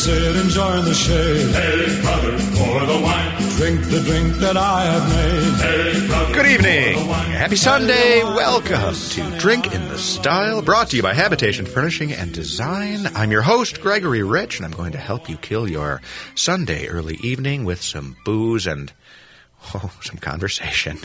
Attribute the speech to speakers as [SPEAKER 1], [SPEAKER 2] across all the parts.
[SPEAKER 1] sit, enjoy in the shade.
[SPEAKER 2] Hey, brother, pour the wine.
[SPEAKER 1] Drink the drink that I have made.
[SPEAKER 2] Hey, brother,
[SPEAKER 3] Good evening.
[SPEAKER 2] pour the wine.
[SPEAKER 3] Happy Sunday. Welcome to Drink in the Style, brought to you by Habitation Furnishing and Design. I'm your host, Gregory Rich, and I'm going to help you kill your Sunday early evening with some booze and oh, some conversation.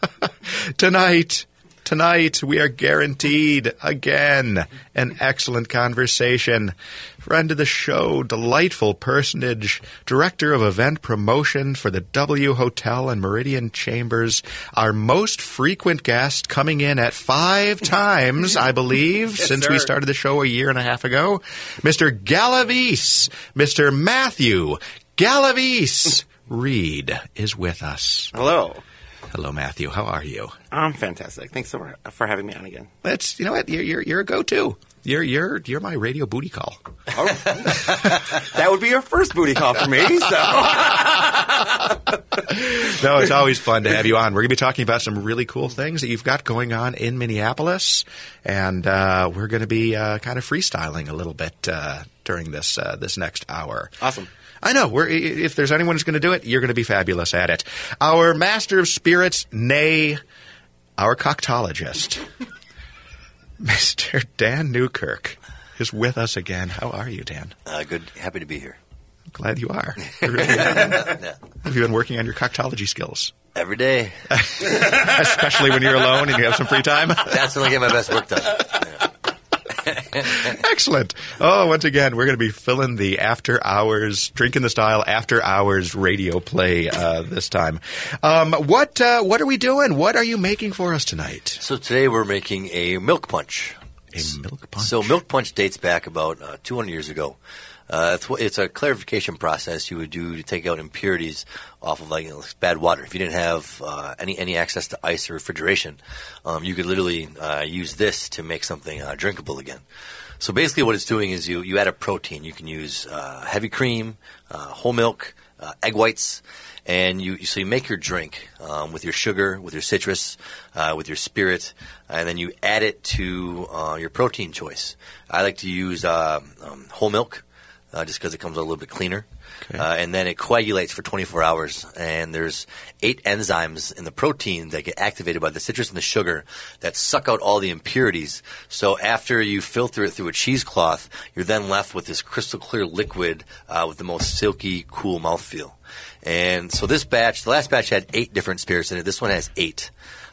[SPEAKER 3] Tonight, Tonight, we are guaranteed again an excellent conversation. Friend of the show, delightful personage, director of event promotion for the W Hotel and Méridien Chambers, our most frequent guest coming in at five times, I believe, since we started the show a year and a half ago. Mr. Galaviz, Mr. Matthew Galaviz Reed is with us.
[SPEAKER 4] Hello.
[SPEAKER 3] Hello, Matthew. How are you?
[SPEAKER 4] I'm fantastic. Thanks for, for having me on again.
[SPEAKER 3] That's you know what you're you're, you're a go-to. You're you're you're my radio booty call.
[SPEAKER 4] That would be your first booty call for me. So
[SPEAKER 3] No, it's always fun to have you on. We're going to be talking about some really cool things that you've got going on in Minneapolis, and uh, we're going to be uh, kind of freestyling a little bit uh, during this uh, this next hour.
[SPEAKER 4] awesome.
[SPEAKER 3] I know. We're, if there's anyone who's going to do it, you're going to be fabulous at it. Our master of spirits, nay, our coctologist, Mr. Dan Newkirk, is with us again. How are you, Dan?
[SPEAKER 5] Uh, good, happy to be here.
[SPEAKER 3] Glad you are. Really am. Have you been working on your coctology skills?
[SPEAKER 5] Every day.
[SPEAKER 3] Especially when you're alone and you have some free time?
[SPEAKER 5] That's when I get my best work done.
[SPEAKER 3] Excellent. Oh, once again, we're going to be filling the after hours, drinking the style after hours radio play uh, this time. Um, what uh, what are we doing? What are you making for us tonight?
[SPEAKER 5] So today we're making a milk punch.
[SPEAKER 3] A milk punch.
[SPEAKER 5] So milk punch dates back about uh, 200 years ago. Uh, it's, it's a clarification process you would do to take out impurities off of like you know, bad water. If you didn't have uh, any any access to ice or refrigeration, um, you could literally uh, use this to make something uh, drinkable again. So basically, what it's doing is you you add a protein. You can use uh, heavy cream, uh, whole milk, egg whites, and you so you make your drink um, with your sugar, with your citrus, uh, with your spirit, and then you add it to uh, your protein choice. I like to use uh, um, whole milk uh, just because it comes out a little bit cleaner.
[SPEAKER 3] Okay.
[SPEAKER 5] Uh, and then it coagulates for 24 hours. And there's eight enzymes in the protein that get activated by the citrus and the sugar that suck out all the impurities. So after you filter it through a cheesecloth, you're then left with this crystal clear liquid uh, with the most silky, cool mouthfeel. And so this batch, the last batch had eight different spirits in it. This one has eight.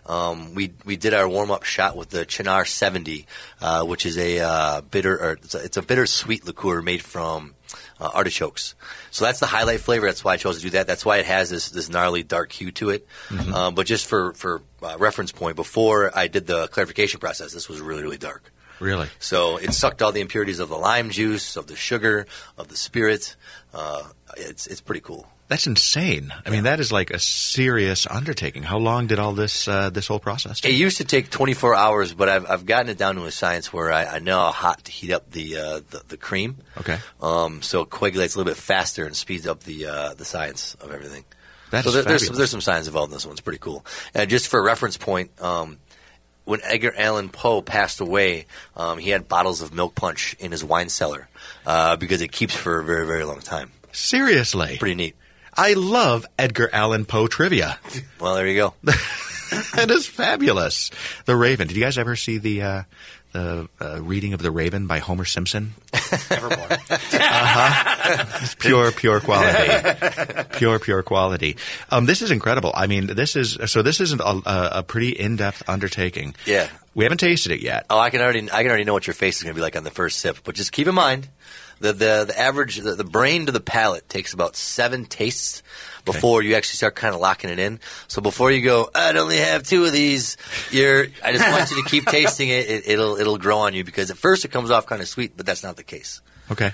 [SPEAKER 5] Um, we we did our warm up shot with the Cynar 70, uh, which is a uh, bitter or it's a, it's a bitter sweet liqueur made from uh, artichokes. So that's the highlight flavor. That's why I chose to do that. That's why it has this this gnarly dark hue to it. Um, but just for for uh, reference point, before I did the clarification process, this was really really dark.
[SPEAKER 3] really?
[SPEAKER 5] So it sucked all the impurities of the lime juice, of the sugar, of the spirit. Uh, it's it's pretty cool.
[SPEAKER 3] That's insane. I mean, that is like a serious undertaking. How long did all this uh, this whole process Take?
[SPEAKER 5] It used to take 24 hours, but I've, I've gotten it down to a science where I, I know how hot to heat up the uh, the, the cream.
[SPEAKER 3] Okay.
[SPEAKER 5] Um, so it coagulates a little bit faster and speeds up the uh, the science of everything.
[SPEAKER 3] That
[SPEAKER 5] so there, there's some, there's some science involved in this one. It's pretty cool. And just for a reference point, um, when Edgar Allan Poe passed away, um, he had bottles of milk punch in his wine cellar uh, because it keeps for a very very long time.
[SPEAKER 3] Seriously.
[SPEAKER 5] Pretty neat.
[SPEAKER 3] I love Edgar Allan Poe trivia.
[SPEAKER 5] Well, there you go.
[SPEAKER 3] that is fabulous. The Raven. Did you guys ever see the uh, the uh, reading of the Raven by Homer Simpson?
[SPEAKER 4] Evermore.
[SPEAKER 3] It's pure, pure quality. pure, pure quality. Um, this is incredible. I mean, this is so. This isn't a, a, a pretty in-depth undertaking.
[SPEAKER 5] Yeah.
[SPEAKER 3] We haven't tasted it yet.
[SPEAKER 5] Oh, I can already I can already know what your face is going to be like on the first sip. But just keep in mind, the the, the average the, the brain to the palate takes about seven tastes before you actually start kind of locking it in. So before you go, I'd only have two of these. You're I just want you to keep tasting it. it. It'll it'll grow on you because at first it comes off kind of sweet, but that's not the case.
[SPEAKER 3] Okay.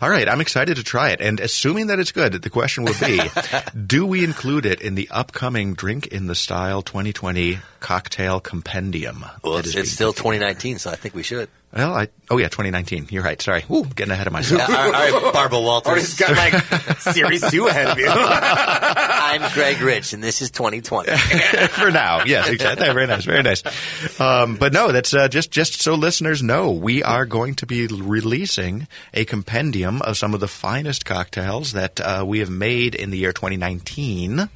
[SPEAKER 3] All right. I'm excited to try it. And assuming that it's good, the question will be do we include it in the upcoming Drink in the Style 2020 cocktail compendium?
[SPEAKER 5] Well, it's, it's still 2019, so I think we should.
[SPEAKER 3] Well, I oh yeah, 2019. You're right. Sorry. Ooh, getting ahead of myself.
[SPEAKER 5] all right, all right, Barbara
[SPEAKER 4] Or
[SPEAKER 5] Walters.
[SPEAKER 4] he's got like series two ahead of you.
[SPEAKER 5] I'm Greg Rich, and this is 2020.
[SPEAKER 3] for now. Yes, exactly. Very nice. Very nice. Um, but no, that's uh, just just so listeners know, we are going to be releasing a compendium of some of the finest cocktails that uh, we have made in the year 2019.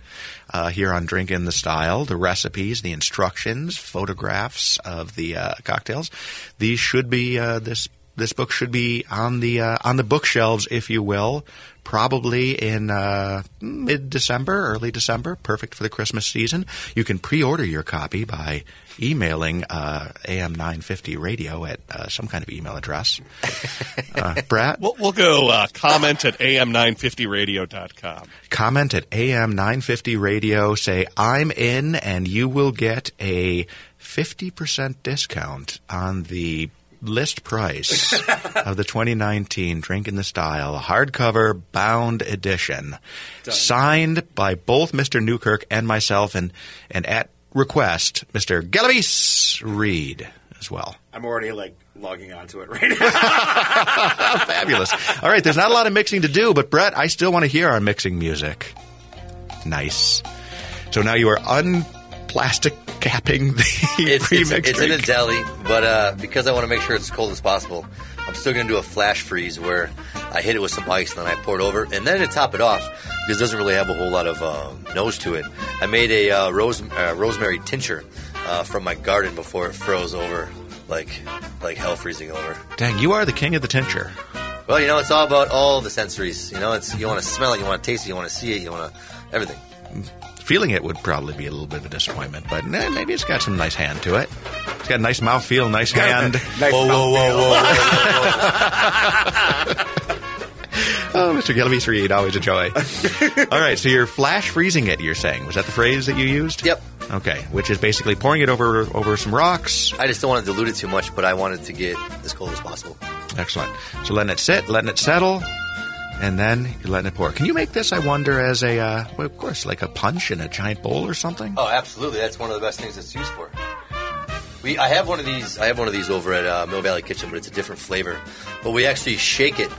[SPEAKER 3] Uh, here on Drink in the Style, the recipes, the instructions, photographs of the uh, cocktails. These should be uh, this this book should be on the uh, on the bookshelves, if you will, probably in uh, mid December, early December, perfect for the Christmas season. You can pre-order your copy by emailing uh, AM950 Radio at uh, some kind of email address. Uh, Brett,
[SPEAKER 6] We'll, we'll go uh, comment at am950radio.com.
[SPEAKER 3] comment at AM950 Radio, say I'm in, and you will get a 50% discount on the list price of the 2019 Drink in the Style hardcover bound edition, signed by both Mr. Newkirk and myself, and, and at request, Mr. Galaviz Reed as well.
[SPEAKER 4] I'm already like logging onto it right now.
[SPEAKER 3] Fabulous. All right, there's not a lot of mixing to do, but Brett, I still want to hear our mixing music. Nice. So now you are unplastic capping the
[SPEAKER 5] It's, it's, it's in a deli, but uh, because I want to make sure it's as cold as possible, I'm still going to do a flash freeze where I hit it with some ice and then I pour it over. And then to top it off, because it doesn't really have a whole lot of uh, nose to it, I made a uh, rose, uh, rosemary tincture uh, from my garden before it froze over, like like hell freezing over.
[SPEAKER 3] Dang, you are the king of the tincture.
[SPEAKER 5] Well, you know, it's all about all the sensories. You know, it's you want to smell it, you want to taste it, you want to see it, you want to everything.
[SPEAKER 3] Feeling it would probably be a little bit of a disappointment, but eh, maybe it's got some nice hand to it. It's got a nice mouthfeel, nice hand.
[SPEAKER 4] nice
[SPEAKER 5] Whoa, whoa, whoa, whoa!
[SPEAKER 3] Oh, Mr. Galaviz Reed, always a joy. All right, so you're flash freezing it. You're saying was that the phrase that you used?
[SPEAKER 5] Yep.
[SPEAKER 3] Okay, which is basically pouring it over over some rocks.
[SPEAKER 5] I just don't want to dilute it too much, but I wanted to get as cold as possible.
[SPEAKER 3] Excellent. So letting it sit, letting it settle, and then you're letting it pour. Can you make this? I wonder as a uh, well, of course, like a punch in a giant bowl or something.
[SPEAKER 5] Oh, absolutely. That's one of the best things it's used for. We, I have one of these. I have one of these over at uh, Mill Valley Kitchen, but it's a different flavor. But we actually shake it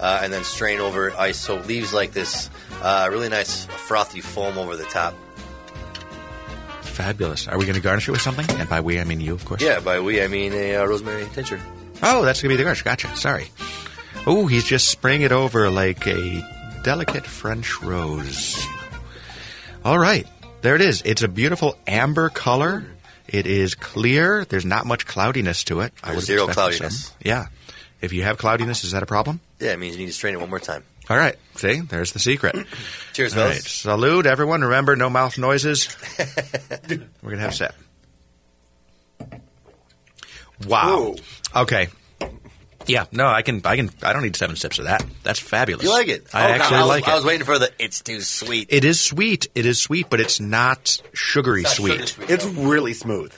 [SPEAKER 5] uh, and then strain over ice, so it leaves like this uh, really nice frothy foam over the top.
[SPEAKER 3] Fabulous. Are we going to garnish it with something? And by we, I mean you, of course.
[SPEAKER 5] Yeah, by we I mean a uh, rosemary tincture.
[SPEAKER 3] Oh, that's going to be the garnish. Gotcha. Sorry. Oh, he's just spraying it over like a delicate French rose. All right. There it is. It's a beautiful amber color. It is clear. There's not much cloudiness to it. I would
[SPEAKER 5] zero cloudiness.
[SPEAKER 3] some. Yeah. If you have cloudiness, is that a problem?
[SPEAKER 5] Yeah, it means you need to strain it one more time.
[SPEAKER 3] All right. See, there's the secret.
[SPEAKER 5] Cheers,
[SPEAKER 3] All right. Salute, everyone. Remember, no mouth noises. We're going to have a sip. Wow. Okay. Yeah, no, I can, I can, I don't need seven sips of that. That's fabulous.
[SPEAKER 5] You like it?
[SPEAKER 3] I
[SPEAKER 5] Oh,
[SPEAKER 3] actually
[SPEAKER 5] I was,
[SPEAKER 3] like it.
[SPEAKER 5] I was waiting for the. It's too sweet.
[SPEAKER 3] It is sweet. It is sweet, but it's not sugary
[SPEAKER 5] It's not
[SPEAKER 3] sweet.
[SPEAKER 5] sugar sweet,
[SPEAKER 4] It's really smooth.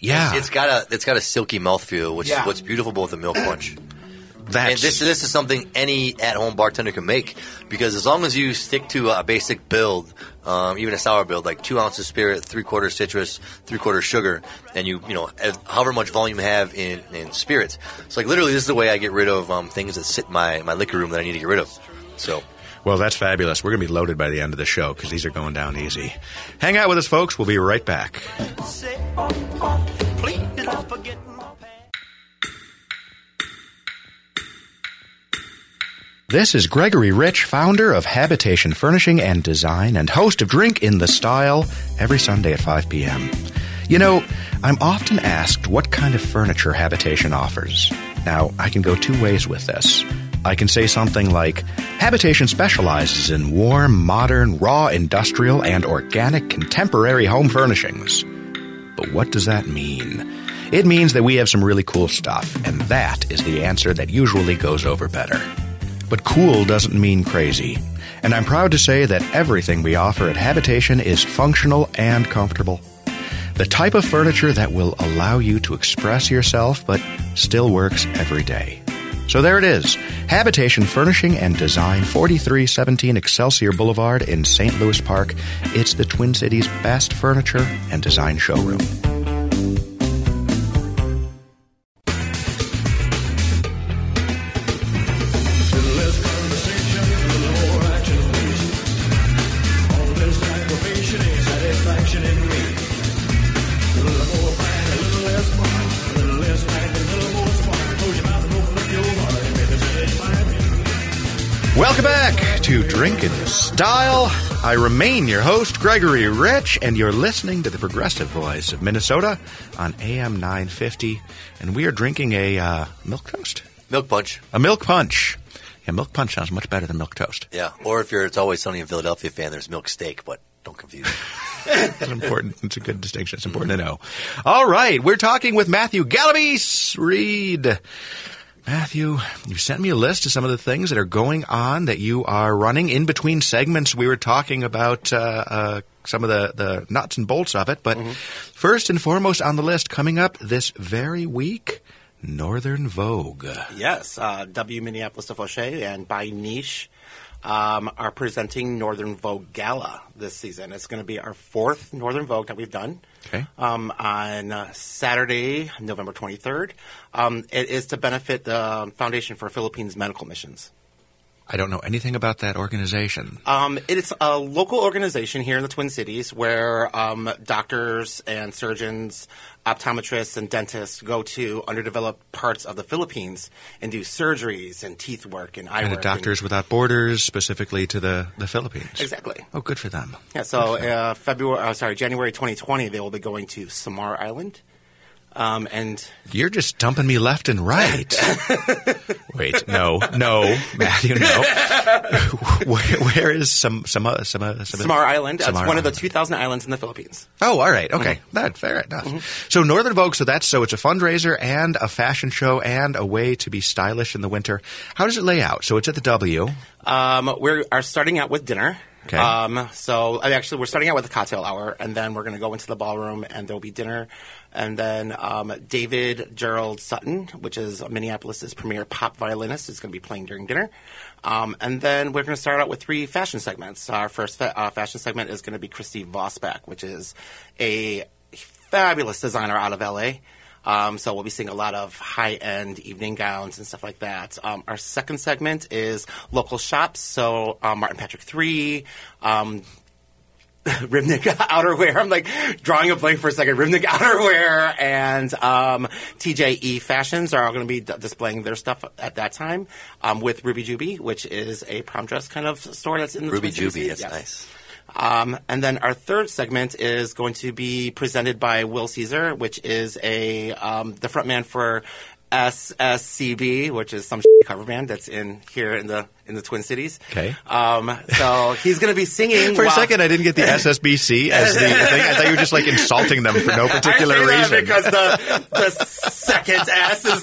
[SPEAKER 3] Yeah,
[SPEAKER 5] It's got a it's got a silky mouthfeel, which
[SPEAKER 4] Yeah.
[SPEAKER 5] is what's beautiful about the milk punch.
[SPEAKER 3] that's
[SPEAKER 5] And this this is something any at home bartender can make because as long as you stick to a basic build, um, even a sour build, like two ounces spirit, three quarters citrus, three quarters sugar, and you you know however much volume you have in, in spirits. So like literally, this is the way I get rid of um, things that sit in my my liquor room that I need to get rid of. So
[SPEAKER 3] well, that's fabulous. We're going to be loaded by the end of the show because these are going down easy. Hang out with us, folks. We'll be right back. This is Gregory Rich, founder of Habitation Furnishing and Design and host of Drink in the Style every Sunday at 5 p.m. You know, I'm often asked what kind of furniture Habitation offers. Now, I can go two ways with this. I can say something like Habitation specializes in warm, modern, raw, industrial, and organic contemporary home furnishings. But what does that mean? It means that we have some really cool stuff, and that is the answer that usually goes over better. But cool doesn't mean crazy. And I'm proud to say that everything we offer at Habitation is functional and comfortable. The type of furniture that will allow you to express yourself but still works every day. So there it is Habitation Furnishing and Design, 4317 Excelsior Boulevard in St. Louis Park. It's the Twin Cities' best furniture and design showroom. To Drinkin' Style. I remain your host, Gregory Rich, and you're listening to the progressive voice of Minnesota on AM 950. And we are drinking a uh, milk toast.
[SPEAKER 5] Milk punch.
[SPEAKER 3] A milk punch. Yeah, milk punch sounds much better than milk toast.
[SPEAKER 5] Yeah. Or if you're It's Always Sunny in Philadelphia fan, there's milk steak, but don't confuse.
[SPEAKER 3] It's important. It's a good distinction. It's important to know. All right, we're talking with Matthew Galaviz Reed. Matthew, you sent me a list of some of the things that are going on that you are running in between segments. We were talking about uh, uh, some of the, the nuts and bolts of it, but first and foremost on the list, coming up this very week, Northern Vogue.
[SPEAKER 7] Yes, uh, W Minneapolis The Foshay and by Niche um, are presenting Northern Vogue Gala this season. It's going to be our fourth Northern Vogue that we've done.
[SPEAKER 3] Okay.
[SPEAKER 7] Um, on uh, Saturday, November 23rd. Um, it is to benefit the Foundation for Philippines Medical Missions.
[SPEAKER 3] I don't know anything about that organization.
[SPEAKER 7] Um, it is a local organization here in the Twin Cities where um, doctors and surgeons, optometrists, and dentists go to underdeveloped parts of the Philippines and do surgeries and teeth work and eye
[SPEAKER 3] And
[SPEAKER 7] work.
[SPEAKER 3] Doctors Without Borders, specifically to the, the Philippines.
[SPEAKER 7] Exactly.
[SPEAKER 3] Oh, good for them.
[SPEAKER 7] Yeah. So uh, February, uh, sorry, January 2020, they will be going to Samar Island, um, and
[SPEAKER 3] You're just dumping me left and right. Wait, no, no, Matthew, no. where, where is some some uh, some, uh, some
[SPEAKER 7] Samar Island. It's
[SPEAKER 3] Samar
[SPEAKER 7] one of the 2,000 islands in the Philippines.
[SPEAKER 3] Oh, all right, okay,
[SPEAKER 7] Mm-hmm.
[SPEAKER 3] that fair enough. So Northern Vogue, so that's so it's a fundraiser and a fashion show and a way to be stylish in the winter. How does it lay out? So it's at the W.
[SPEAKER 7] Um, we are starting out with dinner.
[SPEAKER 3] Okay.
[SPEAKER 7] Um, so actually, we're starting out with a cocktail hour, and then we're going to go into the ballroom, and there will be dinner, and then um, David Gerald Sutton, which is Minneapolis's premier pop violinist, is going to be playing during dinner. Um, and then we're going to start out with three fashion segments. Our first fa- uh, fashion segment is going to be Christy Vosbeck, which is a fabulous designer out of LA. Um, so we'll be seeing a lot of high end evening gowns and stuff like that. Um, our second segment is local shops. So um, Martin Patrick 3, um, Rivnik outerwear. I'm like drawing a blank for a second. Rivnik outerwear and um, TJE Fashions are all going to be d- displaying their stuff at that time um, with Ruby Juby, which is a prom dress kind of store that's in the
[SPEAKER 5] Ruby Juby. That's
[SPEAKER 7] yes.
[SPEAKER 5] nice.
[SPEAKER 7] Um, and then our third segment is going to be presented by Will Caesar, which is a um, the frontman for SSCB, which is some cover band that's in here in the in the Twin Cities.
[SPEAKER 3] Okay.
[SPEAKER 7] Um, so he's going to be singing
[SPEAKER 3] For a
[SPEAKER 7] while-
[SPEAKER 3] second, I didn't get the SSBC as the thing. I thought you were just like insulting them for no particular
[SPEAKER 7] I
[SPEAKER 3] reason.
[SPEAKER 7] because the the second S is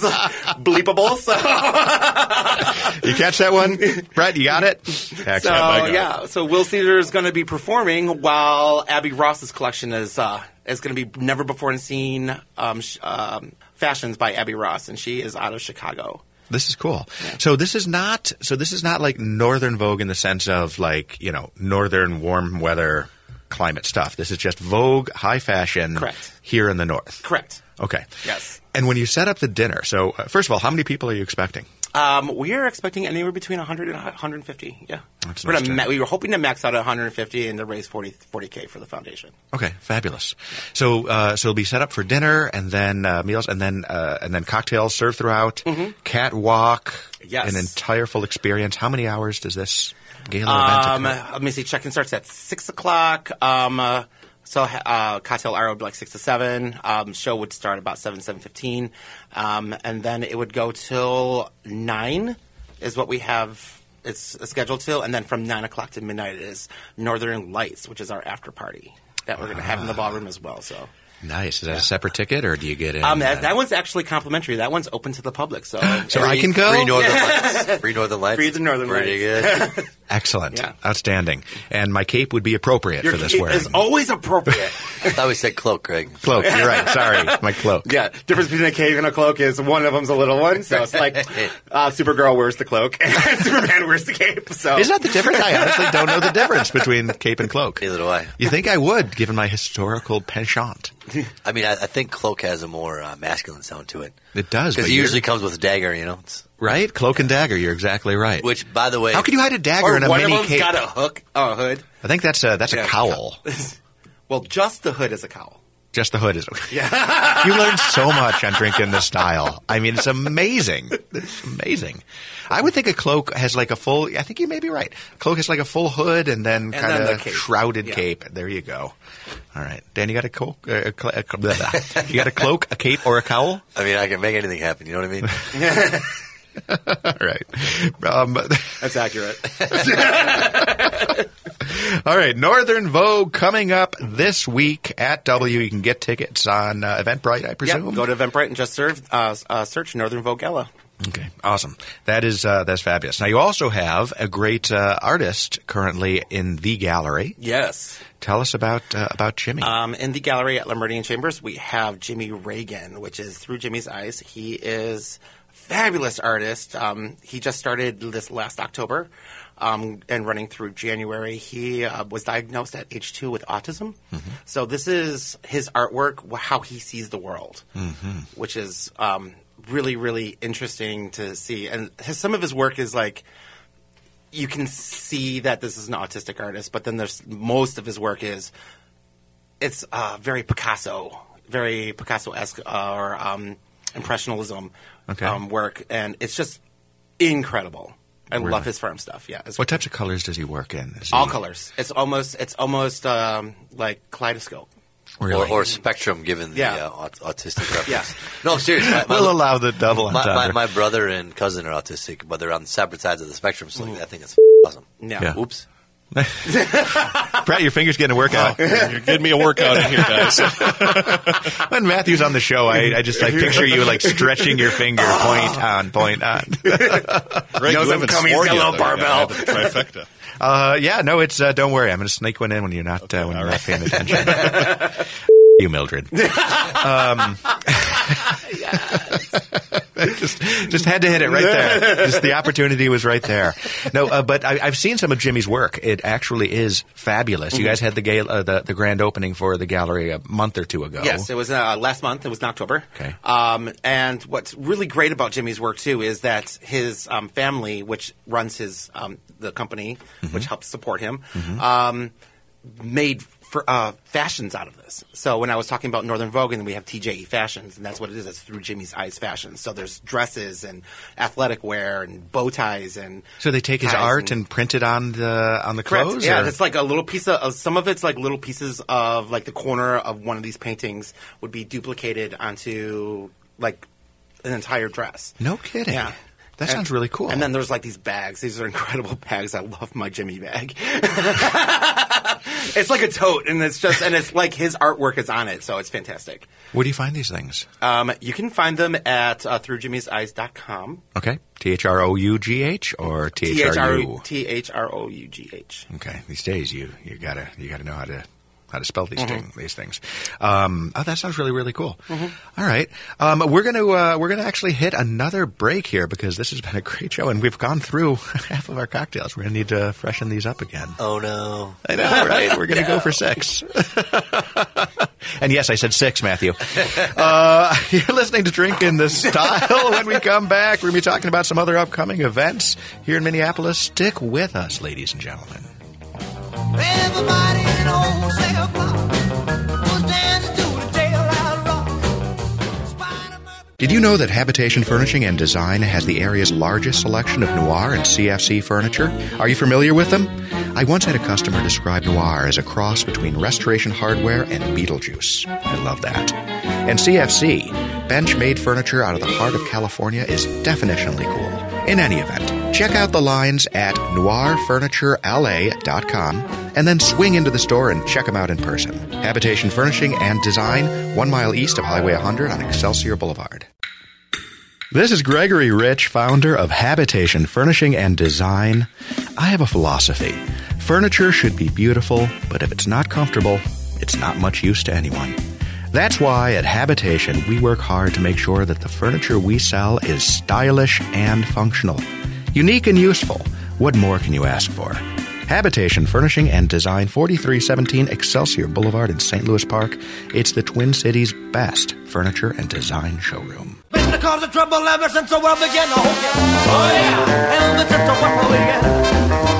[SPEAKER 7] bleepable. So,
[SPEAKER 3] you catch that one, Brett? You got it. Excellent.
[SPEAKER 7] so
[SPEAKER 3] I got it.
[SPEAKER 7] yeah. So Will Caesar is going to be performing while Abby Ross's collection is uh, is going to be never before seen um, sh- um, fashions by Abby Ross, and she is out of Chicago.
[SPEAKER 3] This is cool. So this is not so this is not like northern Vogue in the sense of like, you know, northern warm weather climate stuff. This is just Vogue high fashion
[SPEAKER 7] Correct.
[SPEAKER 3] here in the north.
[SPEAKER 7] Correct.
[SPEAKER 3] Okay.
[SPEAKER 7] Yes.
[SPEAKER 3] And when you set up the dinner, so uh, first of all, how many people are you expecting?
[SPEAKER 7] Um, we are expecting anywhere between 100 and 150. Yeah.
[SPEAKER 3] That's
[SPEAKER 7] we're
[SPEAKER 3] nice
[SPEAKER 7] ma- we were hoping to max out at 150 and to raise 40 40k for the foundation.
[SPEAKER 3] Okay, fabulous. So, uh, so it'll be set up for dinner, and then uh, meals, and then uh, and then cocktails served throughout. Catwalk,
[SPEAKER 7] Mm-hmm. Yes.
[SPEAKER 3] an entire full experience. How many hours does this gala
[SPEAKER 7] Um,
[SPEAKER 3] event occur?
[SPEAKER 7] let me see. Check-in starts at six o'clock. Um, uh, so uh, cocktail hour would be like six to seven. Um, show would start about seven seven fifteen, um, and then it would go till nine. Is what we have. It's scheduled till, and then from nine o'clock to midnight is Northern Lights, which is our after party that we're going to have in the ballroom as well. So.
[SPEAKER 3] Nice. Is that a separate ticket, or do you get in?
[SPEAKER 7] Um, that,
[SPEAKER 3] uh,
[SPEAKER 7] that one's actually complimentary. That one's open to the public. So,
[SPEAKER 3] so I can go.
[SPEAKER 5] Free Northern Lights. Free Northern Lights.
[SPEAKER 7] Free the Northern
[SPEAKER 5] Pretty
[SPEAKER 7] Lights.
[SPEAKER 5] good.
[SPEAKER 3] Excellent,
[SPEAKER 7] Yeah.
[SPEAKER 3] outstanding, and my cape would be appropriate
[SPEAKER 7] your
[SPEAKER 3] for this
[SPEAKER 7] cape
[SPEAKER 3] wearing.
[SPEAKER 7] is always appropriate.
[SPEAKER 5] I thought we said cloak, Greg.
[SPEAKER 3] Cloak. You're right. Sorry, my cloak.
[SPEAKER 7] yeah, difference between a cape and a cloak is one of them's a little one. So it's like uh, Supergirl wears the cloak and Superman wears the cape. So
[SPEAKER 3] Is that the difference? I honestly don't know the difference between cape and cloak.
[SPEAKER 5] Neither do I.
[SPEAKER 3] You think I would, given my historical penchant?
[SPEAKER 5] I mean, I, I think cloak has a more uh, masculine sound to it
[SPEAKER 3] It does,
[SPEAKER 5] because it usually comes with a dagger. You know, it's,
[SPEAKER 3] right? Cloak and dagger. You're exactly right.
[SPEAKER 5] which, by the way,
[SPEAKER 3] How can you hide a dagger
[SPEAKER 7] or
[SPEAKER 3] in a
[SPEAKER 7] one
[SPEAKER 3] mini
[SPEAKER 7] of them's
[SPEAKER 3] cape?
[SPEAKER 7] got a hook, a hood.
[SPEAKER 3] I think that's a that's
[SPEAKER 7] Yeah.
[SPEAKER 3] a cowl.
[SPEAKER 7] Well, just the hood is a cowl.
[SPEAKER 3] Just the hood is. Yeah. you learn so much on drinking this style. I mean, it's amazing. It's amazing. I would think a cloak has like a full. I think you may be right. A cloak has like a full hood and then kind
[SPEAKER 7] the
[SPEAKER 3] of
[SPEAKER 7] cape.
[SPEAKER 3] shrouded
[SPEAKER 7] Yeah.
[SPEAKER 3] cape. There you go. All right, Dan, you got a cloak? Uh, a cl- a cl- blah, blah. you got a cloak, a cape, or a cowl?
[SPEAKER 5] I mean, I can make anything happen. You know what I mean?
[SPEAKER 3] All right. Um,
[SPEAKER 7] That's accurate.
[SPEAKER 3] all right. Northern Vogue coming up this week at W. You can get tickets on uh, Eventbrite, I
[SPEAKER 7] yeah,
[SPEAKER 3] presume.
[SPEAKER 7] go to Eventbrite and just serve, uh, uh, search Northern Vogue Gala.
[SPEAKER 3] Okay, awesome. That is uh, that's fabulous. Now you also have a great uh, artist currently in the gallery.
[SPEAKER 7] Yes.
[SPEAKER 3] Tell us about uh, about Jimmy.
[SPEAKER 7] Um, in the gallery at Le Méridien Chambers, we have Jimmy Reagan, which is Through Jimmy's Eyes. He is fabulous artist. Um, he just started this last October um, and running through January. He uh, was diagnosed at age two with autism. So this is his artwork, how he sees the world, which is um, really, really interesting to see. And his, some of his work is like you can see that this is an autistic artist, but then there's most of his work is it's uh, very Picasso, very Picasso-esque uh, or um, impressionism
[SPEAKER 3] Okay.
[SPEAKER 7] um, work, and it's just incredible. I
[SPEAKER 3] Really?
[SPEAKER 7] love his farm stuff. Yeah, it's
[SPEAKER 3] what types of colors does he work in? Is
[SPEAKER 7] all
[SPEAKER 3] he-
[SPEAKER 7] colors. It's almost it's almost um, like kaleidoscope.
[SPEAKER 3] Really?
[SPEAKER 5] Or, or spectrum, given the
[SPEAKER 7] Yeah.
[SPEAKER 5] uh, aut- autistic reference.
[SPEAKER 7] Yeah.
[SPEAKER 5] No, I'm. My, my,
[SPEAKER 3] we'll allow the double
[SPEAKER 5] my, my, my brother and cousin are autistic, but they're on separate sides of the spectrum. So I think it's awesome.
[SPEAKER 7] Yeah.
[SPEAKER 3] Yeah.
[SPEAKER 5] Oops.
[SPEAKER 3] Brett, your fingers getting a workout.
[SPEAKER 6] You're getting me a workout in here, guys.
[SPEAKER 3] when Matthew's on the show, I, I just like picture you like stretching your finger, point on, point on.
[SPEAKER 6] Greg,
[SPEAKER 7] Knows I'm coming, he's got a little. Barbell.
[SPEAKER 6] gotta have the trifecta.
[SPEAKER 3] Uh, yeah, no, it's uh, don't worry. I'm going to snake one in when you're not uh, when you're not paying attention. You, Mildred. Um, just, just had to hit it right there. Just the opportunity was right there. No, uh, but I, I've seen some of Jimmy's work. It actually is fabulous. You guys had the, gal- uh, the the grand opening for the gallery a month or two ago.
[SPEAKER 7] Yes, it was uh, last month. It was in October.
[SPEAKER 3] Okay.
[SPEAKER 7] Um, and what's really great about Jimmy's work too is that his um, family, which runs his um, the company,
[SPEAKER 3] Mm-hmm.
[SPEAKER 7] which helps support him, um, made for, uh, fashions out of this. So when I was talking about Northern Vogue, and we have TJE Fashions, and that's what it is. It's through Jimmy's Eyes Fashions. So there's dresses and athletic wear and bow ties and
[SPEAKER 3] So they take his art and, print it on the on the
[SPEAKER 7] Correct.
[SPEAKER 3] clothes.
[SPEAKER 7] Yeah,
[SPEAKER 3] or-
[SPEAKER 7] it's like a little piece of uh, some of it's like little pieces of like the corner of one of these paintings would be duplicated onto like an entire dress.
[SPEAKER 3] no kidding.
[SPEAKER 7] Yeah.
[SPEAKER 3] That
[SPEAKER 7] And-
[SPEAKER 3] sounds really cool.
[SPEAKER 7] And then there's like these bags. These are incredible bags. I love my Jimmy bag. it's like a tote, and it's just and it's like his artwork is on it, so it's fantastic.
[SPEAKER 3] where do you find these things?
[SPEAKER 7] Um, you can find them at uh, throughjimmy'seyes.com.
[SPEAKER 3] Okay, T H R O U G H or T H R U.
[SPEAKER 7] T H R O U G H.
[SPEAKER 3] Okay, these days you you gotta you gotta know how to how to spell these
[SPEAKER 7] Mm-hmm.
[SPEAKER 3] thing, these things. Um, oh, that sounds really really cool. All right, um, we're gonna uh, we're gonna actually hit another break here because this has been a great show and we've gone through half of our cocktails. We're gonna need to freshen these up again.
[SPEAKER 5] Oh no.
[SPEAKER 3] I know, right? We're gonna go for six. and yes, I said six, Matthew. Uh, you're listening to Drink in the Style. When we come back, we're gonna be talking about some other upcoming events here in Minneapolis. Stick with us, ladies and gentlemen. Did you know that Habitation Furnishing and Design has the area's largest selection of noir and CFC furniture? Are you familiar with them? I once had a customer describe noir as a cross between restoration hardware and Beetlejuice. I love that. And CFC, bench made furniture out of the heart of California, is definitionally cool. In any event, check out the lines at noirfurniturela.com and then swing into the store and check them out in person. Habitation Furnishing and Design, one mile east of Highway 100 on Excelsior Boulevard. This is Gregory Rich, founder of Habitation Furnishing and Design. I have a philosophy. Furniture should be beautiful, but if it's not comfortable, it's not much use to anyone. That's why at Habitation we work hard to make sure that the furniture we sell is stylish and functional. Unique and useful. What more can you ask for? Habitation Furnishing and Design, 4317 Excelsior Boulevard in St. Louis Park. It's the Twin Cities' best furniture and design showroom.
[SPEAKER 8] Been the cause of trouble ever since the world began. Oh yeah, oh yeah, since the world uh-huh.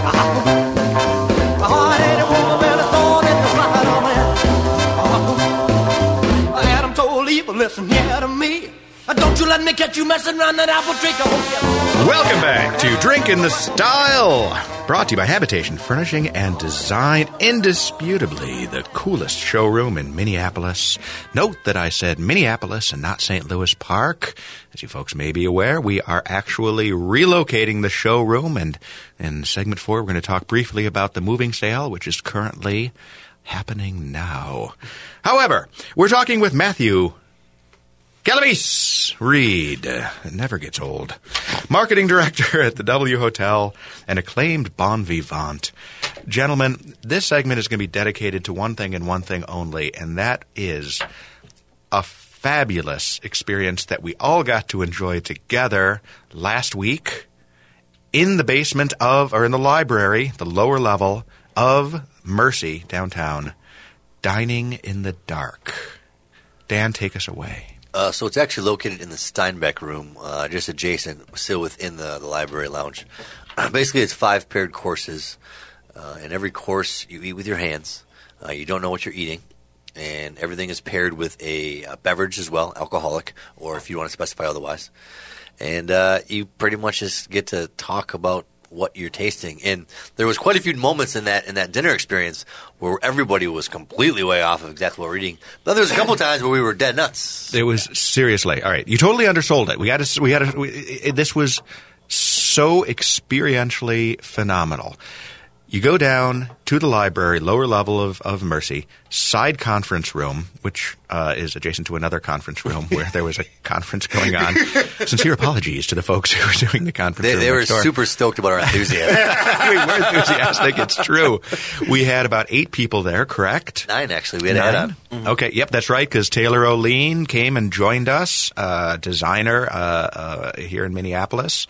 [SPEAKER 8] uh-huh. began. A hard-headed woman with a thorn in the side of my head. Uh-huh. Uh, people, listen here to me. Don't you let me catch you messing around that apple tree.
[SPEAKER 3] Welcome back to Drink in the Style, brought to you by Habitation Furnishing and Design, indisputably the coolest showroom in Minneapolis. Note that I said Minneapolis and not St. Louis Park. As you folks may be aware, we are actually relocating the showroom, and in segment four, we're going to talk briefly about the moving sale, which is currently happening now. However, we're talking with Matthew Galaviz Reed. It never gets old. Marketing director at the W Hotel and acclaimed bon vivant. Gentlemen, this segment is going to be dedicated to one thing and one thing only, and that is a fabulous experience that we all got to enjoy together last week in the basement of, or in the library, the lower level of Mercy downtown, dining in the dark. Dan, take us away.
[SPEAKER 5] Uh, so it's actually located in the Steinbeck room, uh, just adjacent, still within the, the library lounge. Basically, it's five paired courses. Uh, and every course you eat with your hands. Uh, you don't know what you're eating. And everything is paired with a, uh beverage as well, alcoholic, or if you want to specify otherwise. And uh, you pretty much just get to talk about what you're tasting. And there was quite a few moments in that in that dinner experience where everybody was completely way off of exactly what we're eating. But there was a couple times where we were dead nuts.
[SPEAKER 3] It was seriously all right. You totally undersold it. We got to. We got to. This was so experientially phenomenal. You go down to the library, lower level of, of Mercy, side conference room, which uh, is adjacent to another conference room where there was a conference going on. Sincere apologies to the folks who were doing the conference
[SPEAKER 5] They, they were
[SPEAKER 3] door.
[SPEAKER 5] super stoked about our enthusiasm.
[SPEAKER 3] we were enthusiastic. It's true. We had about eight people there, correct?
[SPEAKER 5] Nine, actually. We had a head on.
[SPEAKER 3] Nine? Okay, yep, that's right. Because Taylor O'Lean came and joined us, uh, designer uh, uh, here in Minneapolis,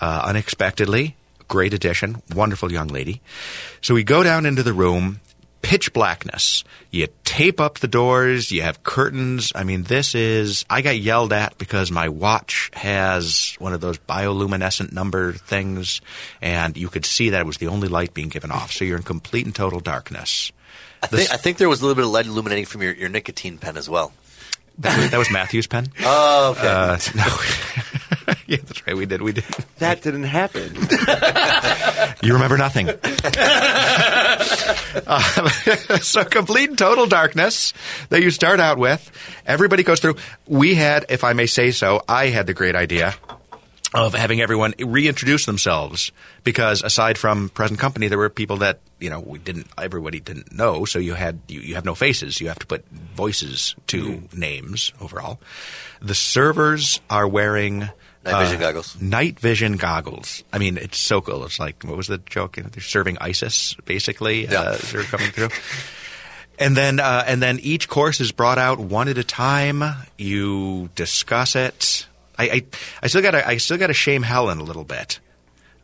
[SPEAKER 3] uh, unexpectedly. Great addition, wonderful young lady. So we go down into the room. Pitch blackness. You tape up the doors. You have curtains. I mean, this is. I got yelled at because my watch has one of those bioluminescent number things, and you could see that it was the only light being given off. So you're in complete and total darkness.
[SPEAKER 5] I think, I think there was a little bit of light illuminating from your, your nicotine pen as well.
[SPEAKER 3] That was, that was Matthew's pen.
[SPEAKER 5] Oh, okay.
[SPEAKER 3] Uh, no. yeah, that's right. We did. We did.
[SPEAKER 4] That didn't happen.
[SPEAKER 3] You remember nothing. Uh, so complete and total darkness that you start out with. Everybody goes through. We had, if I may say so, I had the great idea of having everyone reintroduce themselves because aside from present company, there were people that you know we didn't. Everybody didn't know, so you had you, you have no faces. You have to put voices to names overall. The servers are wearing.
[SPEAKER 5] Night vision goggles.
[SPEAKER 3] Night vision goggles. I mean, it's so cool. It's like what was the joke? They're serving ISIS basically.
[SPEAKER 5] Yeah.
[SPEAKER 3] Uh, they're coming through. And then, uh, and then each course is brought out one at a time. You discuss it. I, I, I still got I still got to shame Helen a little bit.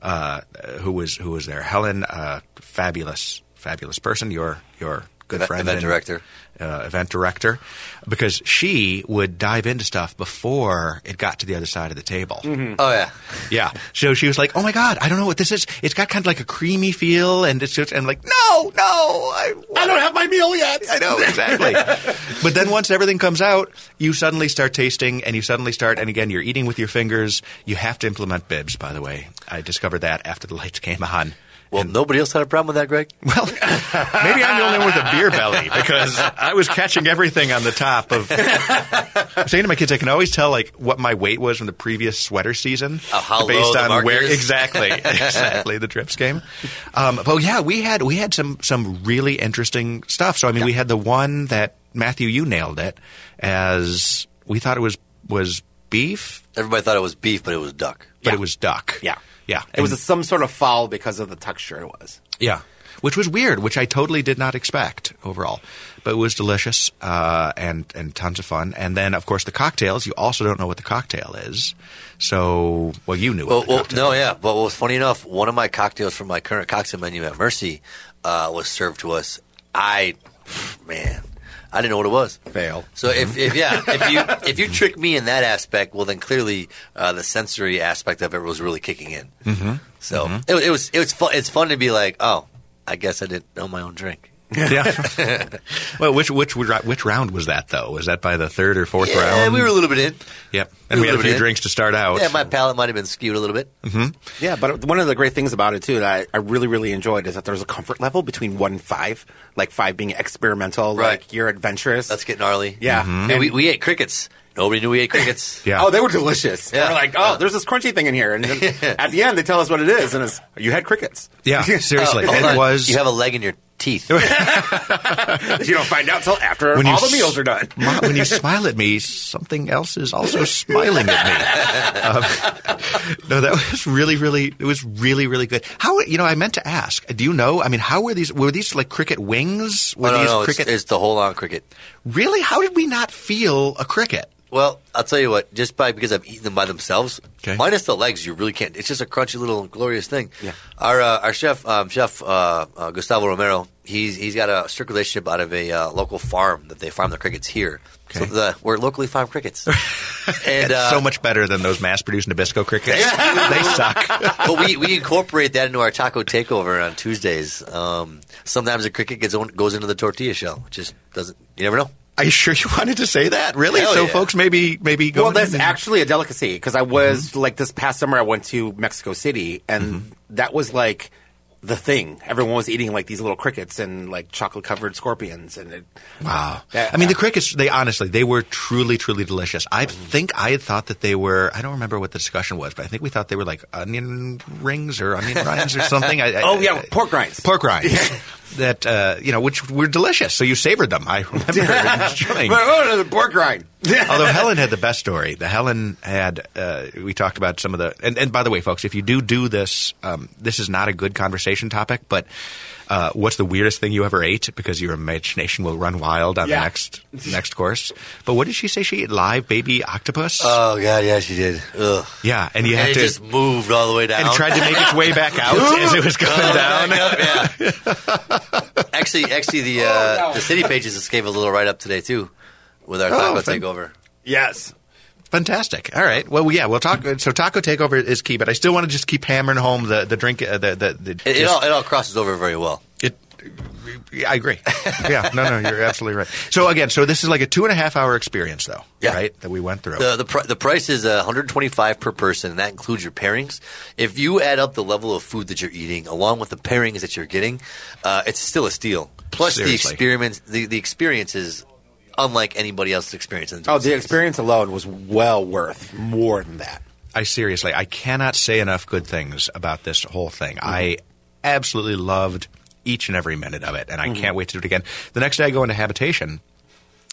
[SPEAKER 3] Uh, who was, who was there? Helen, uh, fabulous, fabulous person. Your, your good
[SPEAKER 5] Event-
[SPEAKER 3] friend,
[SPEAKER 5] event
[SPEAKER 3] and,
[SPEAKER 5] director.
[SPEAKER 3] uh, event director, because she would dive into stuff before it got to the other side of the table.
[SPEAKER 5] Oh, yeah.
[SPEAKER 3] Yeah. So she was like, "Oh my god, I don't know what this is. It's got kind of like a creamy feel, and it's just." And like, no, no, I,
[SPEAKER 7] I don't have my meal yet.
[SPEAKER 3] I know exactly. but then once everything comes out, you suddenly start tasting, and you suddenly start. And again, you're eating with your fingers. You have to implement bibs. By the way, I discovered that after the lights came on.
[SPEAKER 5] Well, nobody else had a problem with that, Greg?
[SPEAKER 3] Well, maybe I'm the only one with a beer belly because I was catching everything on the top of. I'm saying to my kids, I can always tell like what my weight was from the previous sweater season,
[SPEAKER 5] how
[SPEAKER 3] based on where
[SPEAKER 5] is.
[SPEAKER 3] exactly, exactly the trips came. Um, but yeah, we had we had some some really interesting stuff. So I mean, we had the one that Matthew, you nailed it as we thought it was was beef,
[SPEAKER 5] Everybody thought it was beef, but it was duck.
[SPEAKER 3] but
[SPEAKER 7] Yeah.
[SPEAKER 3] it was duck.
[SPEAKER 7] Yeah.
[SPEAKER 3] Yeah,
[SPEAKER 7] It was
[SPEAKER 3] And-
[SPEAKER 7] a, some sort of foul because of the texture it was.
[SPEAKER 3] Yeah, which was weird, which I totally did not expect overall, but it was delicious uh, and and tons of fun. And then, of course, the cocktails. You also don't know what the cocktail is, so well, you knew.
[SPEAKER 5] Well,
[SPEAKER 3] what the
[SPEAKER 5] well,
[SPEAKER 3] cocktail
[SPEAKER 5] no, yeah. But what was funny enough, one of my cocktails from my current cocktail menu at Mercy uh, was served to us. I, man, I didn't know what it was.
[SPEAKER 4] Fail.
[SPEAKER 5] So if, if yeah, if you if you trick me in that aspect, well, then clearly uh, the sensory aspect of it was really kicking in. Mm-hmm. So It, it was it was fun. It's fun to be like, oh, I guess I didn't know my own drink.
[SPEAKER 3] Yeah. well, which which which round was that though? Was that by the third or fourth
[SPEAKER 5] Yeah,
[SPEAKER 3] round?
[SPEAKER 5] we were a little bit in.
[SPEAKER 3] Yep. And we had a few
[SPEAKER 5] in.
[SPEAKER 3] drinks to start out.
[SPEAKER 5] Yeah, my palate might have been skewed a little bit.
[SPEAKER 7] Yeah, but one of the great things about it too that I, I really really enjoyed is that there's a comfort level between one and five. Like five being experimental,
[SPEAKER 5] Right.
[SPEAKER 7] like you're adventurous.
[SPEAKER 5] Let's get gnarly.
[SPEAKER 7] Yeah.
[SPEAKER 3] Mm-hmm.
[SPEAKER 5] And we, we ate crickets. Nobody knew we ate crickets.
[SPEAKER 3] yeah.
[SPEAKER 7] Oh, they were delicious.
[SPEAKER 5] Yeah.
[SPEAKER 7] We're like, oh, there's this crunchy thing in here, and then at the end they tell us what it is, and it's you had crickets.
[SPEAKER 3] yeah. Seriously,
[SPEAKER 5] Oh, hold
[SPEAKER 3] it
[SPEAKER 5] on.
[SPEAKER 3] was.
[SPEAKER 5] You have a leg in your teeth.
[SPEAKER 7] you don't find out till after
[SPEAKER 3] When
[SPEAKER 7] all the
[SPEAKER 3] s-
[SPEAKER 7] meals are done.
[SPEAKER 3] Ma- when you smile at me, something else is also smiling at me. Um, no, that was really, really, it was really, really good. How, you know, I meant to ask, do you know, I mean, how were these, were these like cricket wings? Were
[SPEAKER 5] Oh, no,
[SPEAKER 3] these
[SPEAKER 5] no, it's,
[SPEAKER 3] cricket?
[SPEAKER 5] it's the whole on cricket.
[SPEAKER 3] really? How did we not feel a cricket?
[SPEAKER 5] Well, I'll tell you what. Just by because I've eaten them by themselves,
[SPEAKER 3] Okay.
[SPEAKER 5] minus the legs, you really can't. It's just a crunchy little glorious thing.
[SPEAKER 7] Yeah.
[SPEAKER 5] Our uh, our chef um, chef uh, uh, Gustavo Romero, he's he's got a strict relationship out of a uh, local farm that they farm the crickets here. So the, we're locally farmed crickets, and
[SPEAKER 3] It's
[SPEAKER 5] uh,
[SPEAKER 3] so much better than those mass-produced Nabisco crickets. they suck.
[SPEAKER 5] but we, we incorporate that into our taco takeover on Tuesdays. Um, sometimes a cricket gets on, goes into the tortilla shell, which just doesn't. You never know.
[SPEAKER 3] Are you sure you wanted to say that? Really?
[SPEAKER 5] Hell
[SPEAKER 3] so
[SPEAKER 5] yeah.
[SPEAKER 3] folks maybe, maybe go
[SPEAKER 7] Well, that's
[SPEAKER 3] and-
[SPEAKER 7] actually a delicacy because I was
[SPEAKER 3] Mm-hmm.
[SPEAKER 7] like this past summer I went to Mexico City and that was like the thing. Everyone was eating like these little crickets and like chocolate covered scorpions and it,
[SPEAKER 3] Wow.
[SPEAKER 7] Yeah.
[SPEAKER 3] I mean, the crickets, they honestly, they were truly, truly delicious. I think I had thought that they were, I don't remember what the discussion was, but I think we thought they were like onion rings or onion rinds or something. I, I-
[SPEAKER 7] Oh yeah,
[SPEAKER 3] I-
[SPEAKER 7] pork rinds.
[SPEAKER 3] pork rinds. That, uh, you know, which were delicious. So you savored them. I remember enjoying.
[SPEAKER 7] oh, the pork rind.
[SPEAKER 3] Although Helen had the best story. The Helen had, uh, we talked about some of the, and, and by the way, folks, if you do do this, um, this is not a good conversation topic, but uh, what's the weirdest thing you ever ate? Because your imagination will run wild on
[SPEAKER 7] Yeah.
[SPEAKER 3] the next next course. But what did she say? She ate live baby octopus.
[SPEAKER 5] Oh god, yeah, she did. Ugh.
[SPEAKER 3] yeah, and you
[SPEAKER 5] And
[SPEAKER 3] had
[SPEAKER 5] it
[SPEAKER 3] to,
[SPEAKER 5] just moved all the way down.
[SPEAKER 3] and tried to make its way back out as it was going
[SPEAKER 5] Oh,
[SPEAKER 3] down.
[SPEAKER 5] up, yeah. actually, actually, the uh, the city pages just gave a little write up today too, with our taco
[SPEAKER 3] Oh, fan-
[SPEAKER 5] takeover.
[SPEAKER 7] yes.
[SPEAKER 3] Fantastic. All right. Well, yeah, we'll talk. So taco takeover is key, but I still want to just keep hammering home the the drink. Uh, the the, the
[SPEAKER 5] It, it all it all crosses over very well.
[SPEAKER 3] It, I agree. Yeah, no, no, you're absolutely right. So again, so this is like a two and a half hour experience, though,
[SPEAKER 5] Yeah.
[SPEAKER 3] right? That we went through.
[SPEAKER 5] The the, pr- the price is uh, 125 per person, and that includes your pairings. If you add up the level of food that you're eating along with the pairings that you're getting, uh, it's still a steal. Plus the
[SPEAKER 3] Seriously.
[SPEAKER 5] experience, the, the experience is unlike anybody else's experience. In the
[SPEAKER 7] Oh, the
[SPEAKER 5] cities.
[SPEAKER 7] experience alone was well worth more than that.
[SPEAKER 3] I seriously, I cannot say enough good things about this whole thing. Mm-hmm. I absolutely loved each and every minute of it, and I mm-hmm. can't wait to do it again. The next day, I go into habitation.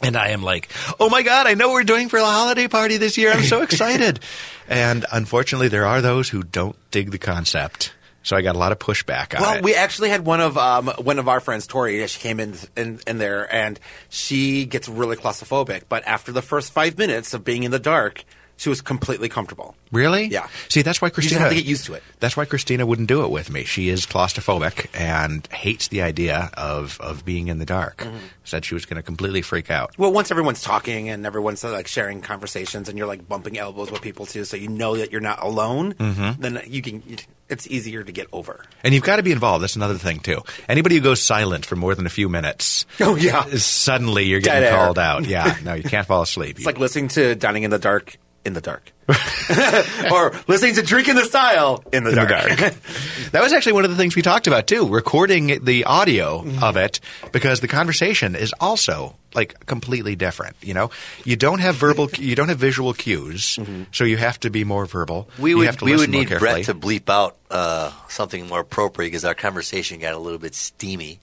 [SPEAKER 3] And I am like, oh my God, I know what we're doing for the holiday party this year. I'm so excited. and unfortunately, there are those who don't dig the concept. So I got a lot of pushback on
[SPEAKER 7] Well,
[SPEAKER 3] it.
[SPEAKER 7] we actually had one of um, one of our friends, Tori. She came in, in in there, and she gets really claustrophobic. But after the first five minutes of being in the dark, she was completely comfortable.
[SPEAKER 3] Really?
[SPEAKER 7] Yeah.
[SPEAKER 3] See, that's why
[SPEAKER 7] You just
[SPEAKER 3] Christina
[SPEAKER 7] have to get used to it.
[SPEAKER 3] That's why Christina wouldn't do it with me. She is claustrophobic and hates the idea of of being in the dark.
[SPEAKER 7] Mm-hmm.
[SPEAKER 3] Said she was going to completely freak out.
[SPEAKER 7] Well, once everyone's talking and everyone's uh, like sharing conversations, and you're like bumping elbows with people too, so you know that you're not alone.
[SPEAKER 3] Mm-hmm.
[SPEAKER 7] Then you can. It's easier to get over.
[SPEAKER 3] And you've got to be involved. That's another thing too. Anybody who goes silent for more than a few minutes,
[SPEAKER 7] Oh, yeah.
[SPEAKER 3] suddenly you're getting
[SPEAKER 7] Dead air.
[SPEAKER 3] called out. Yeah, no, you can't fall asleep.
[SPEAKER 7] It's like listening to Dining in the Dark in the dark, or listening to Drink in the Style in the
[SPEAKER 3] in the
[SPEAKER 7] dark.
[SPEAKER 3] dark. that was actually one of the things we talked about too, recording the audio
[SPEAKER 7] Mm-hmm.
[SPEAKER 3] of it because the conversation is also like completely different. You know, you don't have verbal, you don't have visual cues, so you have to be more verbal.
[SPEAKER 5] We would we would need. Brett to bleep out uh, something more appropriate because our conversation got a little bit steamy.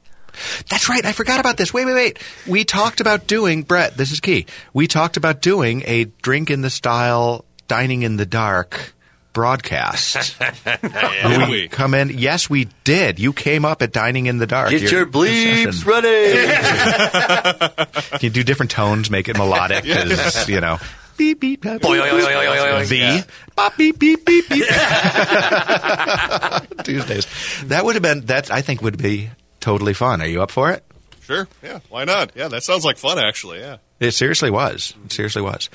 [SPEAKER 3] That's right. I forgot about this. Wait, wait, wait. We talked about doing Brett. This is key. We talked about doing a drink in the style, dining in the dark broadcast.
[SPEAKER 6] Did we?
[SPEAKER 3] Come in. Yes, we did. You came up at dining in the dark.
[SPEAKER 5] Get your bleeps
[SPEAKER 3] session.
[SPEAKER 5] ready.
[SPEAKER 3] You do different tones, make it melodic, because you know. Beep beep. beep,
[SPEAKER 5] boing, boing, boing.
[SPEAKER 3] The
[SPEAKER 5] Yeah.
[SPEAKER 3] bop, beep beep beep beep. Tuesdays. That would have been. That I think would be totally fun. Are you up for it?
[SPEAKER 6] Sure. Yeah. Why not? Yeah, that sounds like fun, actually. Yeah.
[SPEAKER 3] It seriously was. It seriously was.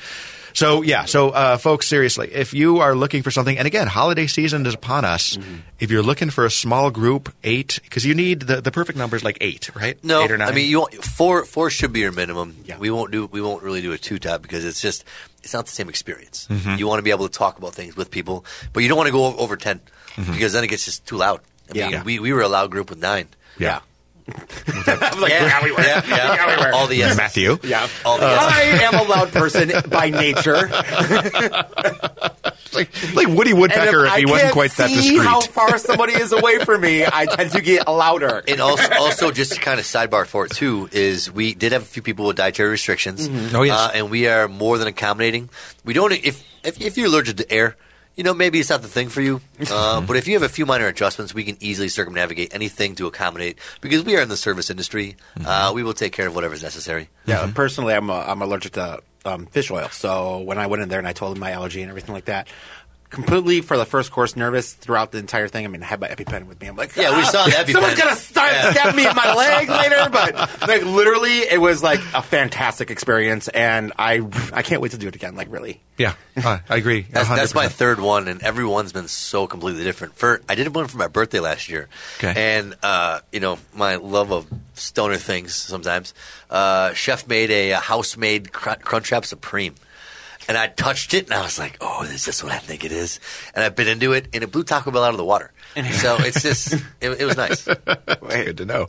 [SPEAKER 3] So yeah, so uh, folks, seriously, if you are looking for something, and again, holiday season is upon us.
[SPEAKER 5] Mm-hmm.
[SPEAKER 3] If you're looking for a small group, eight, because you need the the perfect number is like eight, right?
[SPEAKER 5] No,
[SPEAKER 3] eight or nine.
[SPEAKER 5] I mean you want, four. Four should be your minimum.
[SPEAKER 7] Yeah.
[SPEAKER 5] We won't do. We won't really do a two top because it's just it's not the same experience.
[SPEAKER 3] Mm-hmm.
[SPEAKER 5] You want to be able to talk about things with people, but you don't want to go o- over 10
[SPEAKER 3] Mm-hmm.
[SPEAKER 5] because then it gets just too loud. I
[SPEAKER 7] Yeah.
[SPEAKER 5] mean,
[SPEAKER 7] Yeah.
[SPEAKER 5] we we were a loud group with nine.
[SPEAKER 3] Yeah.
[SPEAKER 7] I was like, yeah, we were.
[SPEAKER 5] yeah, yeah.
[SPEAKER 7] Yeah, we were.
[SPEAKER 5] All the yeses.
[SPEAKER 3] Matthew.
[SPEAKER 7] Yeah.
[SPEAKER 5] All the yeses.
[SPEAKER 7] I am a loud person by nature.
[SPEAKER 3] like, like Woody
[SPEAKER 7] And
[SPEAKER 3] Woodpecker if,
[SPEAKER 7] I
[SPEAKER 3] he wasn't
[SPEAKER 7] can't
[SPEAKER 3] quite that
[SPEAKER 7] see
[SPEAKER 3] discreet.
[SPEAKER 7] how far somebody is away from me, I tend to get louder.
[SPEAKER 5] And also, also, just to kind of sidebar for it too, is we did have a few people with dietary restrictions.
[SPEAKER 3] Oh, yes.
[SPEAKER 5] uh, and we are more than accommodating. We don't if if, if you're allergic to air. You know, maybe it's not the thing for you, uh, but if you have a few minor adjustments, we can easily circumnavigate anything to accommodate. Because we are in the service industry, uh, we will take care of whatever is necessary.
[SPEAKER 7] Yeah, personally, I'm uh, I'm allergic to um, fish oil. So when I went in there and I told them my allergy and everything like that, completely for the first course nervous throughout the entire thing. I mean, I had my EpiPen with me. I'm like,
[SPEAKER 5] Yeah, we
[SPEAKER 7] "Ah,
[SPEAKER 5] saw the EpiPen."
[SPEAKER 7] Someone's gonna start
[SPEAKER 5] Yeah.
[SPEAKER 7] stab me in my leg later, but like literally, it was like a fantastic experience, and I I can't wait to do it again. Like really.
[SPEAKER 3] yeah, uh, I agree.
[SPEAKER 5] That's, that's my third one, and every one's been so completely different. For I did one for my birthday last year,
[SPEAKER 3] Okay.
[SPEAKER 5] and uh, you know my love of stoner things. Sometimes, uh, chef made a, a house-made cr- Crunchwrap Supreme, and I touched it, and I was like, "Oh, this is this what I think it is?" And I bit into it, and it blew Taco Bell out of the water. So it's just, it, it was nice.
[SPEAKER 3] Good to know.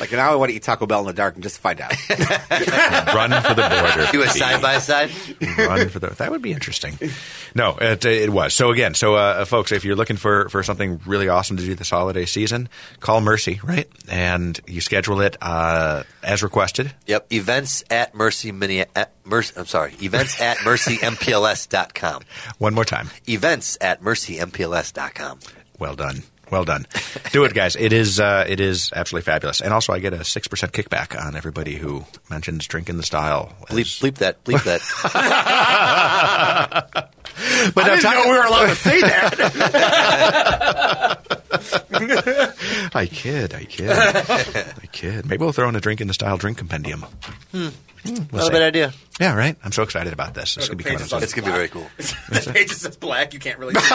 [SPEAKER 7] Like now, I want to eat Taco Bell in the dark and just find out.
[SPEAKER 3] Run for the border.
[SPEAKER 5] Do a side by side.
[SPEAKER 3] Run for the. That would be interesting. No, it, it was. So again, so uh, folks, if you're looking for for something really awesome to do this holiday season, call Mercy, right? And you schedule it uh, as requested.
[SPEAKER 5] Yep. Events at Mercy Mini. At Mercy, I'm sorry. Events at mercympls.com.
[SPEAKER 3] One more time.
[SPEAKER 5] Events at mercympls.com.
[SPEAKER 3] Well done. Well done. Do it, guys. It is uh, it is absolutely fabulous. And also, I get a six percent kickback on everybody who mentions Drink in the Style.
[SPEAKER 5] Bleep,
[SPEAKER 3] as-
[SPEAKER 5] bleep that. Bleep that.
[SPEAKER 3] But
[SPEAKER 7] I didn't know we were allowed to say that.
[SPEAKER 3] I kid. I kid. I kid. Maybe we'll throw in a drink in the style drink compendium. Hmm. Hmm, we'll
[SPEAKER 5] Not a
[SPEAKER 3] see.
[SPEAKER 5] bad idea.
[SPEAKER 3] Yeah, right. I'm so excited about this. This is gonna be coming up soon.
[SPEAKER 5] It's going to be very cool.
[SPEAKER 7] the page is just black. You can't really.
[SPEAKER 5] That's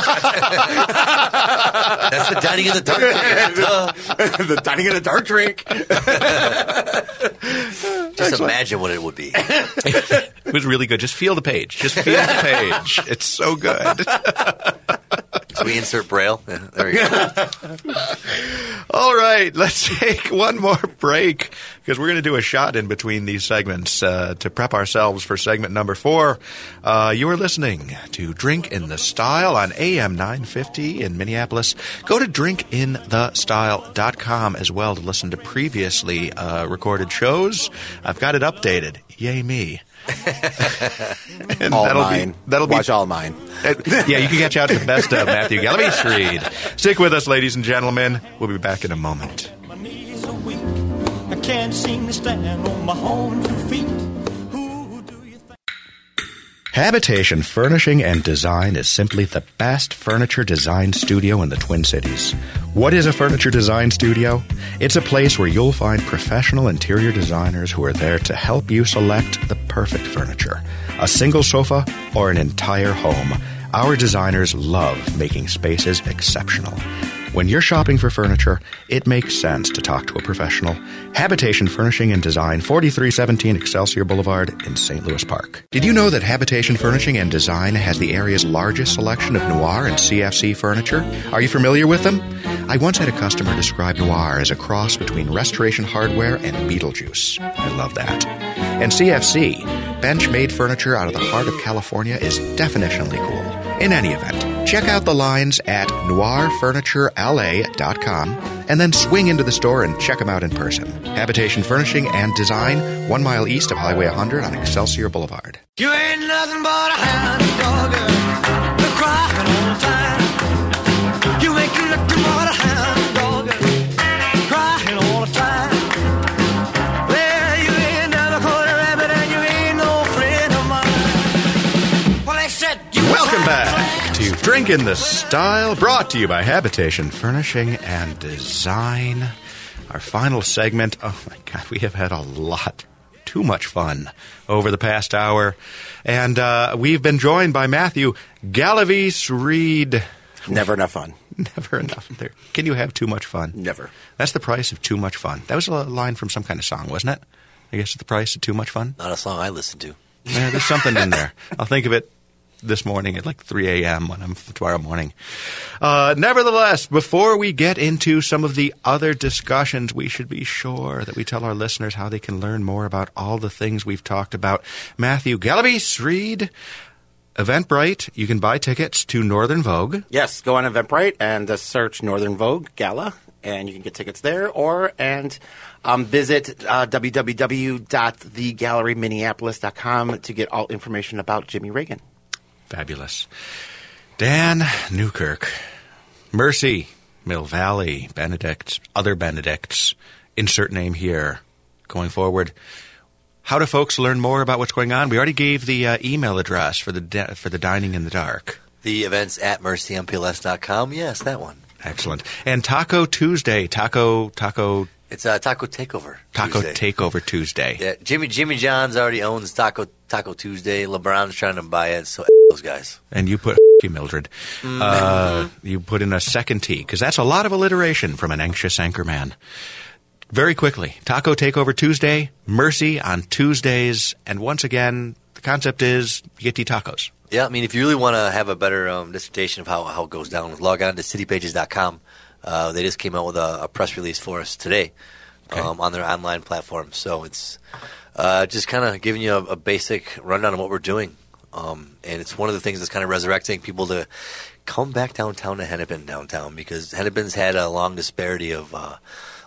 [SPEAKER 5] the dining in the dark. Duh.
[SPEAKER 7] the dining in the dark drink.
[SPEAKER 5] Just imagine what it would be.
[SPEAKER 3] It was really good. Just feel the page. Just feel the page. It's so good.
[SPEAKER 5] So we insert braille. Yeah, there we go.
[SPEAKER 3] All right, let's take one more break because we're going to do a shot in between these segments uh, to prep ourselves for segment number four. Uh, you are listening to Drink in the Style on AM 950 in Minneapolis. Go to drinkinthestyle.com as well to listen to previously uh, recorded shows. I've got it updated. Yay me. and
[SPEAKER 7] all
[SPEAKER 3] that'll
[SPEAKER 7] mine.
[SPEAKER 3] be that'll
[SPEAKER 7] Watch
[SPEAKER 3] be
[SPEAKER 7] all mine.
[SPEAKER 3] yeah, you can catch out the best of Matthew Galaviz Reed. Stick with us, ladies and gentlemen. We'll be back in a moment.
[SPEAKER 1] My knees are weak. I can't seem to stand on my own two feet.
[SPEAKER 3] Habitation Furnishing and Design is simply the best furniture design studio in the Twin Cities. What is a furniture design studio? It's a place where you'll find professional interior designers who are there to help you select the perfect furniture. A single sofa or an entire home. Our designers love making spaces exceptional. When you're shopping for furniture, it makes sense to talk to a professional. Habitation Furnishing and Design, 4317 Excelsior Boulevard in St. Louis Park. Did you know that Habitation Furnishing and Design has the area's largest selection of noir and CFC furniture? Are you familiar with them? I once had a customer describe noir as a cross between restoration hardware and Beetlejuice. I love that. And CFC, bench made furniture out of the heart of California, is definitionally cool. In any event, check out the lines at noirfurniturela.com and then swing into the store and check them out in person. Habitation Furnishing and Design, one mile east of Highway 100 on Excelsior Boulevard.
[SPEAKER 8] You ain't nothing but a hound dog, crying all the time. You ain't nothing but a hound dog, crying all the time. Well, you ain't never caught a rabbit and you ain't no friend of mine. Well, they said you
[SPEAKER 3] Welcome back Drink in the Style, brought to you by Habitation Furnishing and Design. Our final segment. Oh my God, we have had a lot too much fun over the past hour. And uh, we've been joined by Matthew Galaviz Reed.
[SPEAKER 7] Never enough fun.
[SPEAKER 3] Never enough. There. Can you have too much fun?
[SPEAKER 7] Never.
[SPEAKER 3] That's the price of too much fun. That was a line from some kind of song, wasn't it? I guess it's the price of too much fun.
[SPEAKER 5] Not a song I listen to.
[SPEAKER 3] Yeah, there's something in there. I'll think of it this morning at like 3 a.m. when I'm tomorrow morning. Uh, nevertheless, before we get into some of the other discussions, we should be sure that we tell our listeners how they can learn more about all the things we've talked about. Matthew Galaviz, read. Eventbrite. You can buy tickets to Northern Vogue.
[SPEAKER 7] Yes, go on Eventbrite and uh, search Northern Vogue Gala, and you can get tickets there, or and um, visit uh, www.thegalleryminneapolis.com to get all information about Jimmy Reagan.
[SPEAKER 3] Fabulous. Dan Newkirk, Mercy, Mill Valley, Benedict, other Benedicts, insert name here going forward. How do folks learn more about what's going on? We already gave the uh, email address for the di- for the dining in the dark.
[SPEAKER 5] The events at mercympls.com. Yes, that one.
[SPEAKER 3] Excellent. And Taco Tuesday, Taco Taco
[SPEAKER 5] It's uh, Taco Takeover.
[SPEAKER 3] Taco
[SPEAKER 5] Tuesday.
[SPEAKER 3] Takeover Tuesday.
[SPEAKER 5] Yeah, Jimmy Jimmy John's already owns Taco Taco Tuesday. LeBron's trying to buy it, so those guys.
[SPEAKER 3] And you put you Mildred. Uh, you put in a second T because that's a lot of alliteration from an anxious anchorman. Very quickly, Taco Takeover Tuesday, Mercy on Tuesdays, and once again, the concept is you get tacos.
[SPEAKER 5] Yeah, I mean, if you really want to have a better um, dissertation of how, how it goes down, log on to citypages.com. Uh, they just came out with a, a press release for us today um, on their online platform. So it's uh, just kind of giving you a, a basic rundown of what we're doing. Um, and it's one of the things that's kind of resurrecting people to come back downtown to Hennepin downtown because Hennepin's had a long disparity of uh,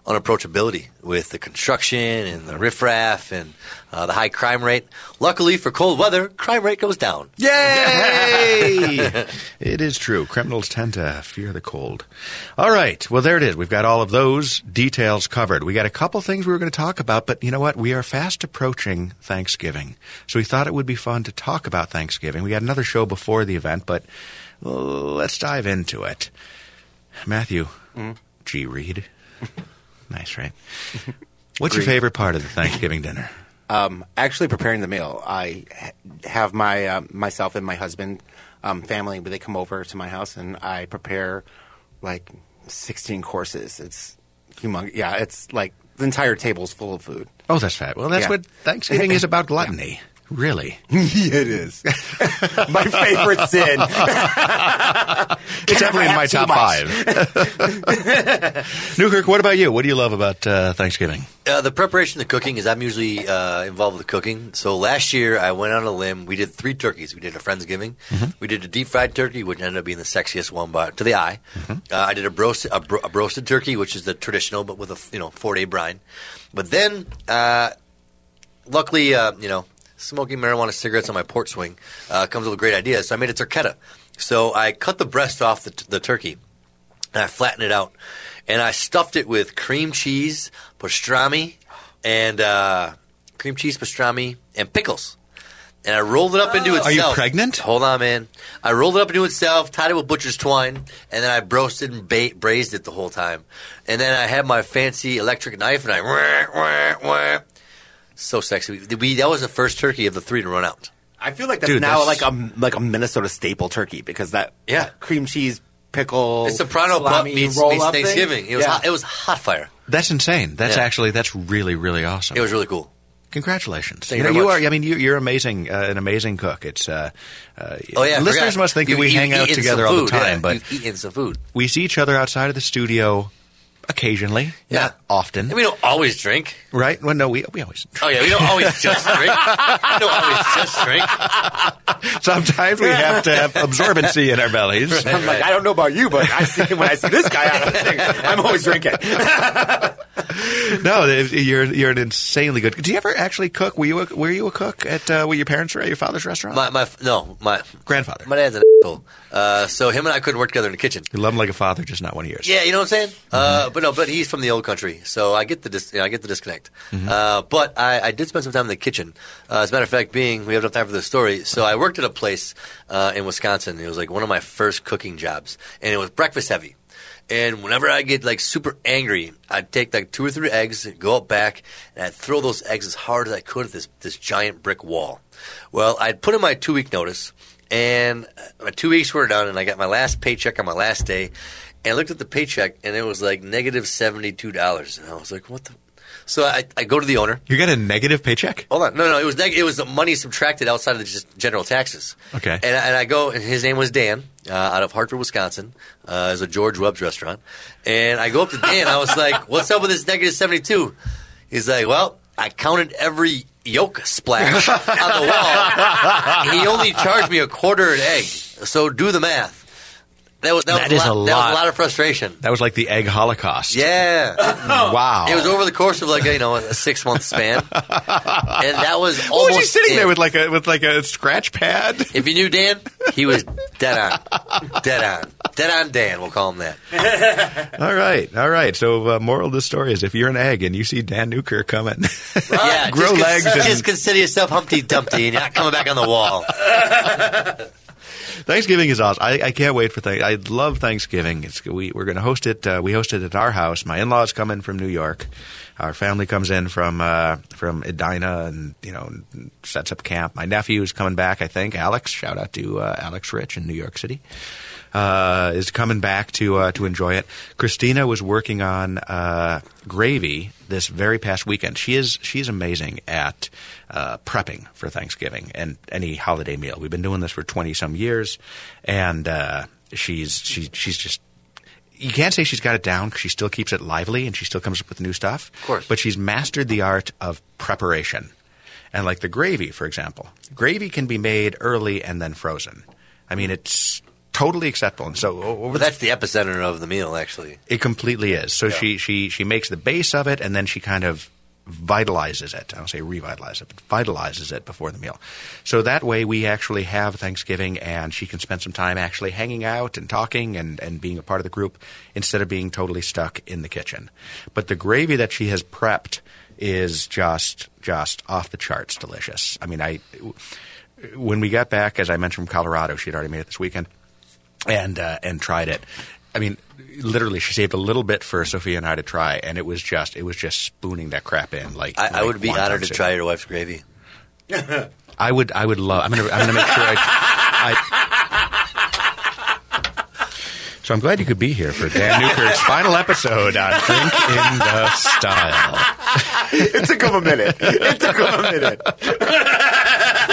[SPEAKER 5] unapproachability with the construction and the riffraff and uh, the high crime rate. Luckily for cold weather, crime rate goes down.
[SPEAKER 3] Yay! it is true. Criminals tend to fear the cold. All right. Well, there it is. We've got all of those details covered. We got a couple things we were going to talk about, but you know what? We are fast approaching Thanksgiving. So we thought it would be fun to talk about Thanksgiving. We had another show before the event, but let's dive into it. Matthew G. Reed. nice, right? What's your favorite part of the Thanksgiving dinner?
[SPEAKER 7] Um, actually, preparing the meal, I have my uh, myself and my husband, um, family, but they come over to my house and I prepare like sixteen courses. It's humongous. Yeah, it's like the entire table's full of food.
[SPEAKER 3] Oh, that's fat. Well, that's
[SPEAKER 7] Yeah.
[SPEAKER 3] what Thanksgiving is about gluttony. Really.
[SPEAKER 7] it is my favorite sin.
[SPEAKER 3] It's definitely in my top
[SPEAKER 7] much.
[SPEAKER 3] five. Newkirk, what about you? What do you love about uh, Thanksgiving?
[SPEAKER 5] Uh, the preparation, the cooking, is I'm usually uh, involved with the cooking. So last year I went on a limb. We did three turkeys. We did a Friendsgiving. We did a deep fried turkey, which ended up being the sexiest one by, to the eye. Uh, I did a, broasted, a, bro- a roasted turkey, which is the traditional, but with a you know four day brine. But then, uh, luckily, uh, you know, smoking marijuana cigarettes on my porch swing uh, comes with a great idea. So I made a turketta. So I cut the breast off the, t- the turkey and I flattened it out, and I stuffed it with cream cheese, pastrami, and uh, cream cheese, pastrami, and pickles. And I rolled it up into itself.
[SPEAKER 3] Are you pregnant?
[SPEAKER 5] Hold on, man. I rolled it up into itself, tied it with butcher's twine, and then I broasted and ba- braised it the whole time. And then I had my fancy electric knife, and I. so sexy. We, that was the first turkey of the three to run out.
[SPEAKER 7] I feel like that's
[SPEAKER 3] Dude,
[SPEAKER 7] now
[SPEAKER 3] that's-
[SPEAKER 7] like a like a Minnesota staple turkey because that
[SPEAKER 5] Yeah.
[SPEAKER 7] cream cheese pickle
[SPEAKER 5] It's soprano pup
[SPEAKER 7] salami
[SPEAKER 5] meets,
[SPEAKER 7] roll
[SPEAKER 5] meets
[SPEAKER 7] up thing.
[SPEAKER 5] Thanksgiving. It was
[SPEAKER 7] Yeah.
[SPEAKER 5] hot, it was hot fire.
[SPEAKER 3] That's insane. That's
[SPEAKER 5] Yeah.
[SPEAKER 3] actually that's really really awesome.
[SPEAKER 5] It was really cool.
[SPEAKER 3] Congratulations.
[SPEAKER 5] Thank
[SPEAKER 3] you
[SPEAKER 5] you
[SPEAKER 3] know,
[SPEAKER 5] very
[SPEAKER 3] you
[SPEAKER 5] much.
[SPEAKER 3] are. I mean, you, you're amazing. Uh, an amazing cook. It's. Uh, uh,
[SPEAKER 5] Oh yeah, I
[SPEAKER 3] listeners
[SPEAKER 5] forgot.
[SPEAKER 3] must think
[SPEAKER 5] You-
[SPEAKER 3] that we
[SPEAKER 5] you've
[SPEAKER 3] hang out
[SPEAKER 5] eaten
[SPEAKER 3] together all the
[SPEAKER 5] food,
[SPEAKER 3] time,
[SPEAKER 5] yeah.
[SPEAKER 3] but
[SPEAKER 5] you've eaten some food.
[SPEAKER 3] we see each other outside of the studio occasionally,
[SPEAKER 5] Yeah.
[SPEAKER 3] not often,
[SPEAKER 5] And we don't always drink.
[SPEAKER 3] right? Well, no, we we always. Drink.
[SPEAKER 5] Oh yeah, we don't always just drink. We don't always just drink.
[SPEAKER 3] Sometimes we have to have absorbency in our bellies.
[SPEAKER 7] I'm like, I don't know about you, but I see when I see this guy out of the thing, I'm always drinking.
[SPEAKER 3] No, you're you're an insanely good. Do you ever actually cook? Were you a, were you a cook at uh, were your parents were at your father's restaurant?
[SPEAKER 5] My, my no, my
[SPEAKER 3] grandfather.
[SPEAKER 5] my dad's an asshole. Uh, so him and I couldn't work together in the kitchen.
[SPEAKER 3] you love him like a father, just not one of yours.
[SPEAKER 5] Yeah, you know what I'm saying. Uh, but no, but he's from the old country, so I get the dis- you know, I get the disconnect. Uh, but I, I did spend some time in the kitchen. Uh, as a matter of fact, being we have enough time for this story, so I worked at a place uh, in Wisconsin. It was like one of my first cooking jobs, and it was breakfast heavy. And whenever I get like super angry, I'd take like two or three eggs, go out back, and I'd throw those eggs as hard as I could at this this giant brick wall. Well, I'd put in my two week notice, and uh, my two weeks were done, and I got my last paycheck on my last day. And I looked at the paycheck, and it was like negative seventy two dollars, and I was like, "What the?" So I, I go to the owner.
[SPEAKER 3] You got a negative paycheck?
[SPEAKER 5] Hold on, no, no, it was neg- it was the money subtracted outside of the just general taxes.
[SPEAKER 3] Okay.
[SPEAKER 5] And, and I go, and his name was Dan, uh, out of Hartford, Wisconsin. Uh, it's a George Webb's restaurant. And I go up to Dan. I was like, "What's up with this negative 72? He's like, "Well, I counted every yolk splash on the wall. He only charged me a quarter an egg. So do the math. That was that,
[SPEAKER 3] That
[SPEAKER 5] was
[SPEAKER 3] is
[SPEAKER 5] a
[SPEAKER 3] a
[SPEAKER 5] lot, That was a lot of frustration.
[SPEAKER 3] That was like the egg holocaust.
[SPEAKER 5] Yeah.
[SPEAKER 3] Wow.
[SPEAKER 5] It was over the course of like a, you know a six month span, and that was
[SPEAKER 3] What was he sitting
[SPEAKER 5] it.
[SPEAKER 3] there with like a with like a scratch pad?
[SPEAKER 5] If you knew Dan, he was dead on, dead on, dead on. Dan, we'll call him that.
[SPEAKER 3] all right, all right. So, uh, moral of the story is, if you're an egg and you see Dan Newkirk coming,
[SPEAKER 5] Yeah,
[SPEAKER 3] grow
[SPEAKER 5] just,
[SPEAKER 3] legs
[SPEAKER 5] Just,
[SPEAKER 3] and
[SPEAKER 5] just consider yourself Humpty Dumpty, and you're not coming back on the wall.
[SPEAKER 3] Thanksgiving is awesome. I, I can't wait for things. I love Thanksgiving. It's, we, we're going to host it. Uh, we host it at our house. My in-laws come in from New York. Our family comes in from uh, from Edina and you know sets up camp. My nephew is coming back. I think Alex. Shout out to uh, Alex Rich in New York City. Uh, is coming back to uh, to enjoy it. Christina was working on uh, gravy this very past weekend. She is she's amazing at uh, prepping for Thanksgiving and any holiday meal. We've been doing this for twenty some years, and uh, she's she she's just. You can't say she's got it down because she still keeps it lively and she still comes up with new stuff. Of
[SPEAKER 5] course.
[SPEAKER 3] But she's mastered the art of preparation. And like the gravy, for example, gravy can be made early and then frozen. I mean, it's totally acceptable. And so
[SPEAKER 5] But that's the epicenter of the meal, actually.
[SPEAKER 3] it completely is. So she, she she makes the base of it, and then she kind of vitalizes it. I don't say revitalize it, but vitalizes it before the meal. So that way we actually have Thanksgiving, and she can spend some time actually hanging out and talking and, and being a part of the group instead of being totally stuck in the kitchen. But the gravy that she has prepped is just just off the charts delicious. I mean, I when we got back, as I mentioned from Colorado, she had already made it this weekend and uh, and tried it. I mean, literally, she saved a little bit for Sophia and I to try, and it was just it was just spooning that crap in. Like
[SPEAKER 5] I, I would be honored to try your wife's gravy.
[SPEAKER 3] I would I would love. I'm gonna I'm gonna make sure I. I so I'm glad you could be here for Dan Newkirk's final episode on Drink in the Style.
[SPEAKER 4] It took him a minute. It took him a minute.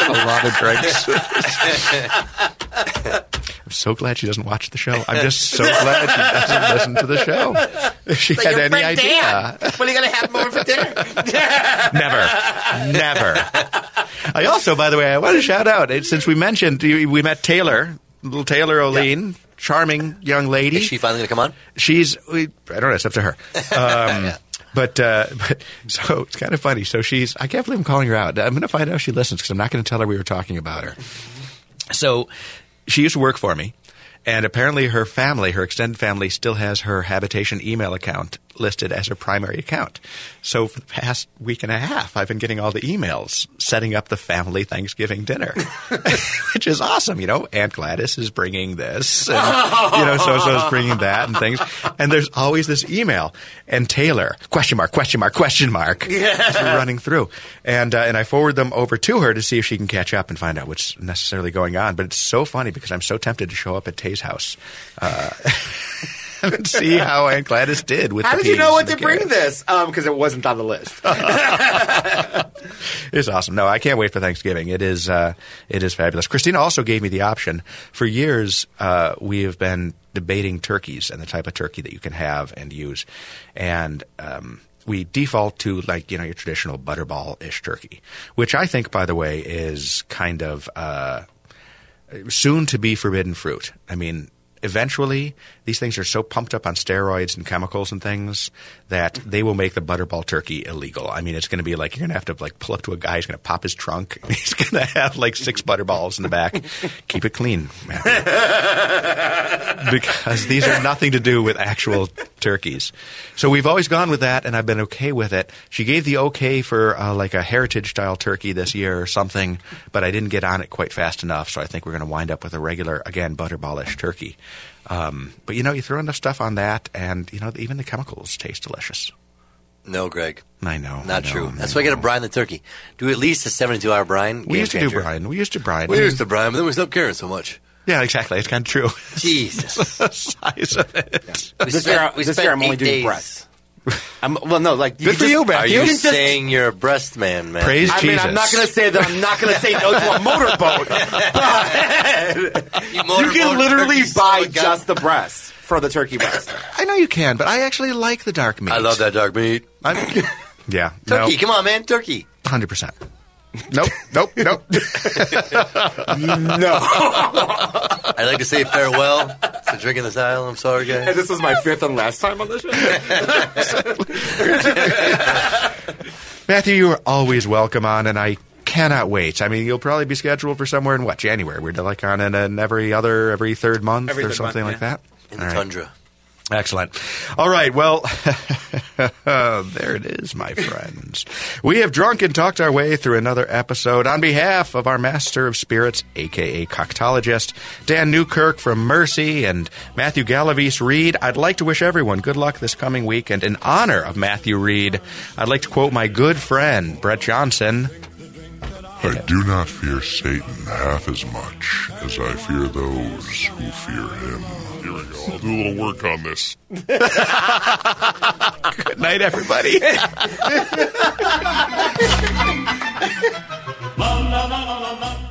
[SPEAKER 3] A lot of drinks. I'm so glad she doesn't watch the show. I'm just so glad she doesn't listen to the show. If she had any
[SPEAKER 7] friend
[SPEAKER 3] idea.
[SPEAKER 7] Dan. When are you going to have him over for dinner?
[SPEAKER 3] Never. Never. I also, by the way, I want to shout out, since we mentioned, we we met Taylor, little Taylor O'Lean, charming young lady.
[SPEAKER 5] Is she finally going to come on?
[SPEAKER 3] She's, we, I don't know, it's up to her. Um, But, uh, but so it's kind of funny. So she's, I can't believe I'm calling her out. I'm going to find out if she listens because I'm not going to tell her we were talking about her. So she used to work for me. And apparently, her family, her extended family, still has her habitation email account listed as her primary account. So for the past week and a half, I've been getting all the emails setting up the family Thanksgiving dinner, which is awesome. You know, Aunt Gladys is bringing this, and, you know, so so is bringing that and things. And there's always this email and Taylor question mark question mark question mark just running through, and uh, and I forward them over to her to see if she can catch up and find out what's necessarily going on. But it's so funny because I'm so tempted to show up at Tay's house. Uh, and see how Aunt Gladys did with
[SPEAKER 7] How did you know what to bring
[SPEAKER 3] carrots.
[SPEAKER 7] this? Because it wasn't on the list.
[SPEAKER 3] It's awesome. No, I can't wait for Thanksgiving. It is uh, it is fabulous. Christina also gave me the option. For years, uh, we have been debating turkeys and the type of turkey that you can have and use, and um, we default to like you know your traditional butterball ish turkey, which I think, by the way, is kind of uh, soon to be forbidden fruit. I mean, eventually, these things are so pumped up on steroids and chemicals and things that they will make the butterball turkey illegal. I mean, it's going to be like you're going to have to like pull up to a guy who's going to pop his trunk. He's going to have like six butterballs in the back. Keep it clean, because these are nothing to do with actual turkeys. So we've always gone with that, and I've been okay with it. She gave the okay for uh, like a heritage style turkey this year or something, but I didn't get on it quite fast enough. So I think we're going to wind up with a regular, again, butterballish turkey. Um, but you know, you throw enough stuff on that, and you know, even the chemicals taste delicious.
[SPEAKER 5] No, Greg.
[SPEAKER 3] I know. I
[SPEAKER 5] Not
[SPEAKER 3] know,
[SPEAKER 5] true.
[SPEAKER 3] I
[SPEAKER 5] That's why I got to
[SPEAKER 3] know.
[SPEAKER 5] brine the turkey. Do at least a 72 hour brine.
[SPEAKER 3] We
[SPEAKER 5] Game
[SPEAKER 3] used to do
[SPEAKER 5] changer.
[SPEAKER 3] brine. We used to brine.
[SPEAKER 5] We used to brine, but then we stopped caring so much.
[SPEAKER 3] Yeah, exactly. It's kind of true.
[SPEAKER 5] Jesus.
[SPEAKER 3] the size of it.
[SPEAKER 5] We
[SPEAKER 7] This
[SPEAKER 5] spent-
[SPEAKER 7] year,
[SPEAKER 5] we
[SPEAKER 7] this
[SPEAKER 5] spent
[SPEAKER 7] year I'm only
[SPEAKER 5] eight
[SPEAKER 7] doing
[SPEAKER 5] days.
[SPEAKER 7] breasts. I'm, well, no, like
[SPEAKER 3] Good for
[SPEAKER 7] just-
[SPEAKER 3] you,
[SPEAKER 5] Are
[SPEAKER 3] Matthew.
[SPEAKER 5] you
[SPEAKER 7] just-
[SPEAKER 5] saying you're a breast man, man?
[SPEAKER 3] Praise
[SPEAKER 7] I mean, I'm not going to say that I'm not going to say no to a motorboat, but
[SPEAKER 5] You,
[SPEAKER 7] you can literally buy
[SPEAKER 5] just.
[SPEAKER 7] just the breast for the turkey breast.
[SPEAKER 3] I know you can, but I actually like the dark meat.
[SPEAKER 5] I love that dark meat.
[SPEAKER 3] I'm, yeah.
[SPEAKER 5] Turkey, come on, man, turkey.
[SPEAKER 3] Hundred percent. Nope. Nope. Nope.
[SPEAKER 7] No.
[SPEAKER 5] I'd like to say farewell to drinking this aisle. I'm sorry,
[SPEAKER 7] And
[SPEAKER 5] guys.
[SPEAKER 7] this was my fifth and last time on the show.
[SPEAKER 3] Matthew, you are always welcome on, and I cannot wait. I mean, you'll probably be scheduled for somewhere in what January. We're like on in, in uh, every other, every third month
[SPEAKER 7] Every
[SPEAKER 3] or
[SPEAKER 7] third
[SPEAKER 3] something
[SPEAKER 7] month,
[SPEAKER 3] like that.
[SPEAKER 5] In the
[SPEAKER 3] All right.
[SPEAKER 5] tundra.
[SPEAKER 3] Excellent. All right. Well, there it is, my friends. We have drunk and talked our way through another episode. On behalf of our Master of Spirits, aka Coctologist, Dan Newkirk from Mercy, and Matthew Galaviz Reed, I'd like to wish everyone good luck this coming week. And in honor of Matthew Reed, I'd like to quote my good friend, Brett Johnson.
[SPEAKER 9] I do not fear Satan half as much as I fear those who fear him. Here we go. I'll do a little work on this.
[SPEAKER 3] Good night, everybody. la, la, la,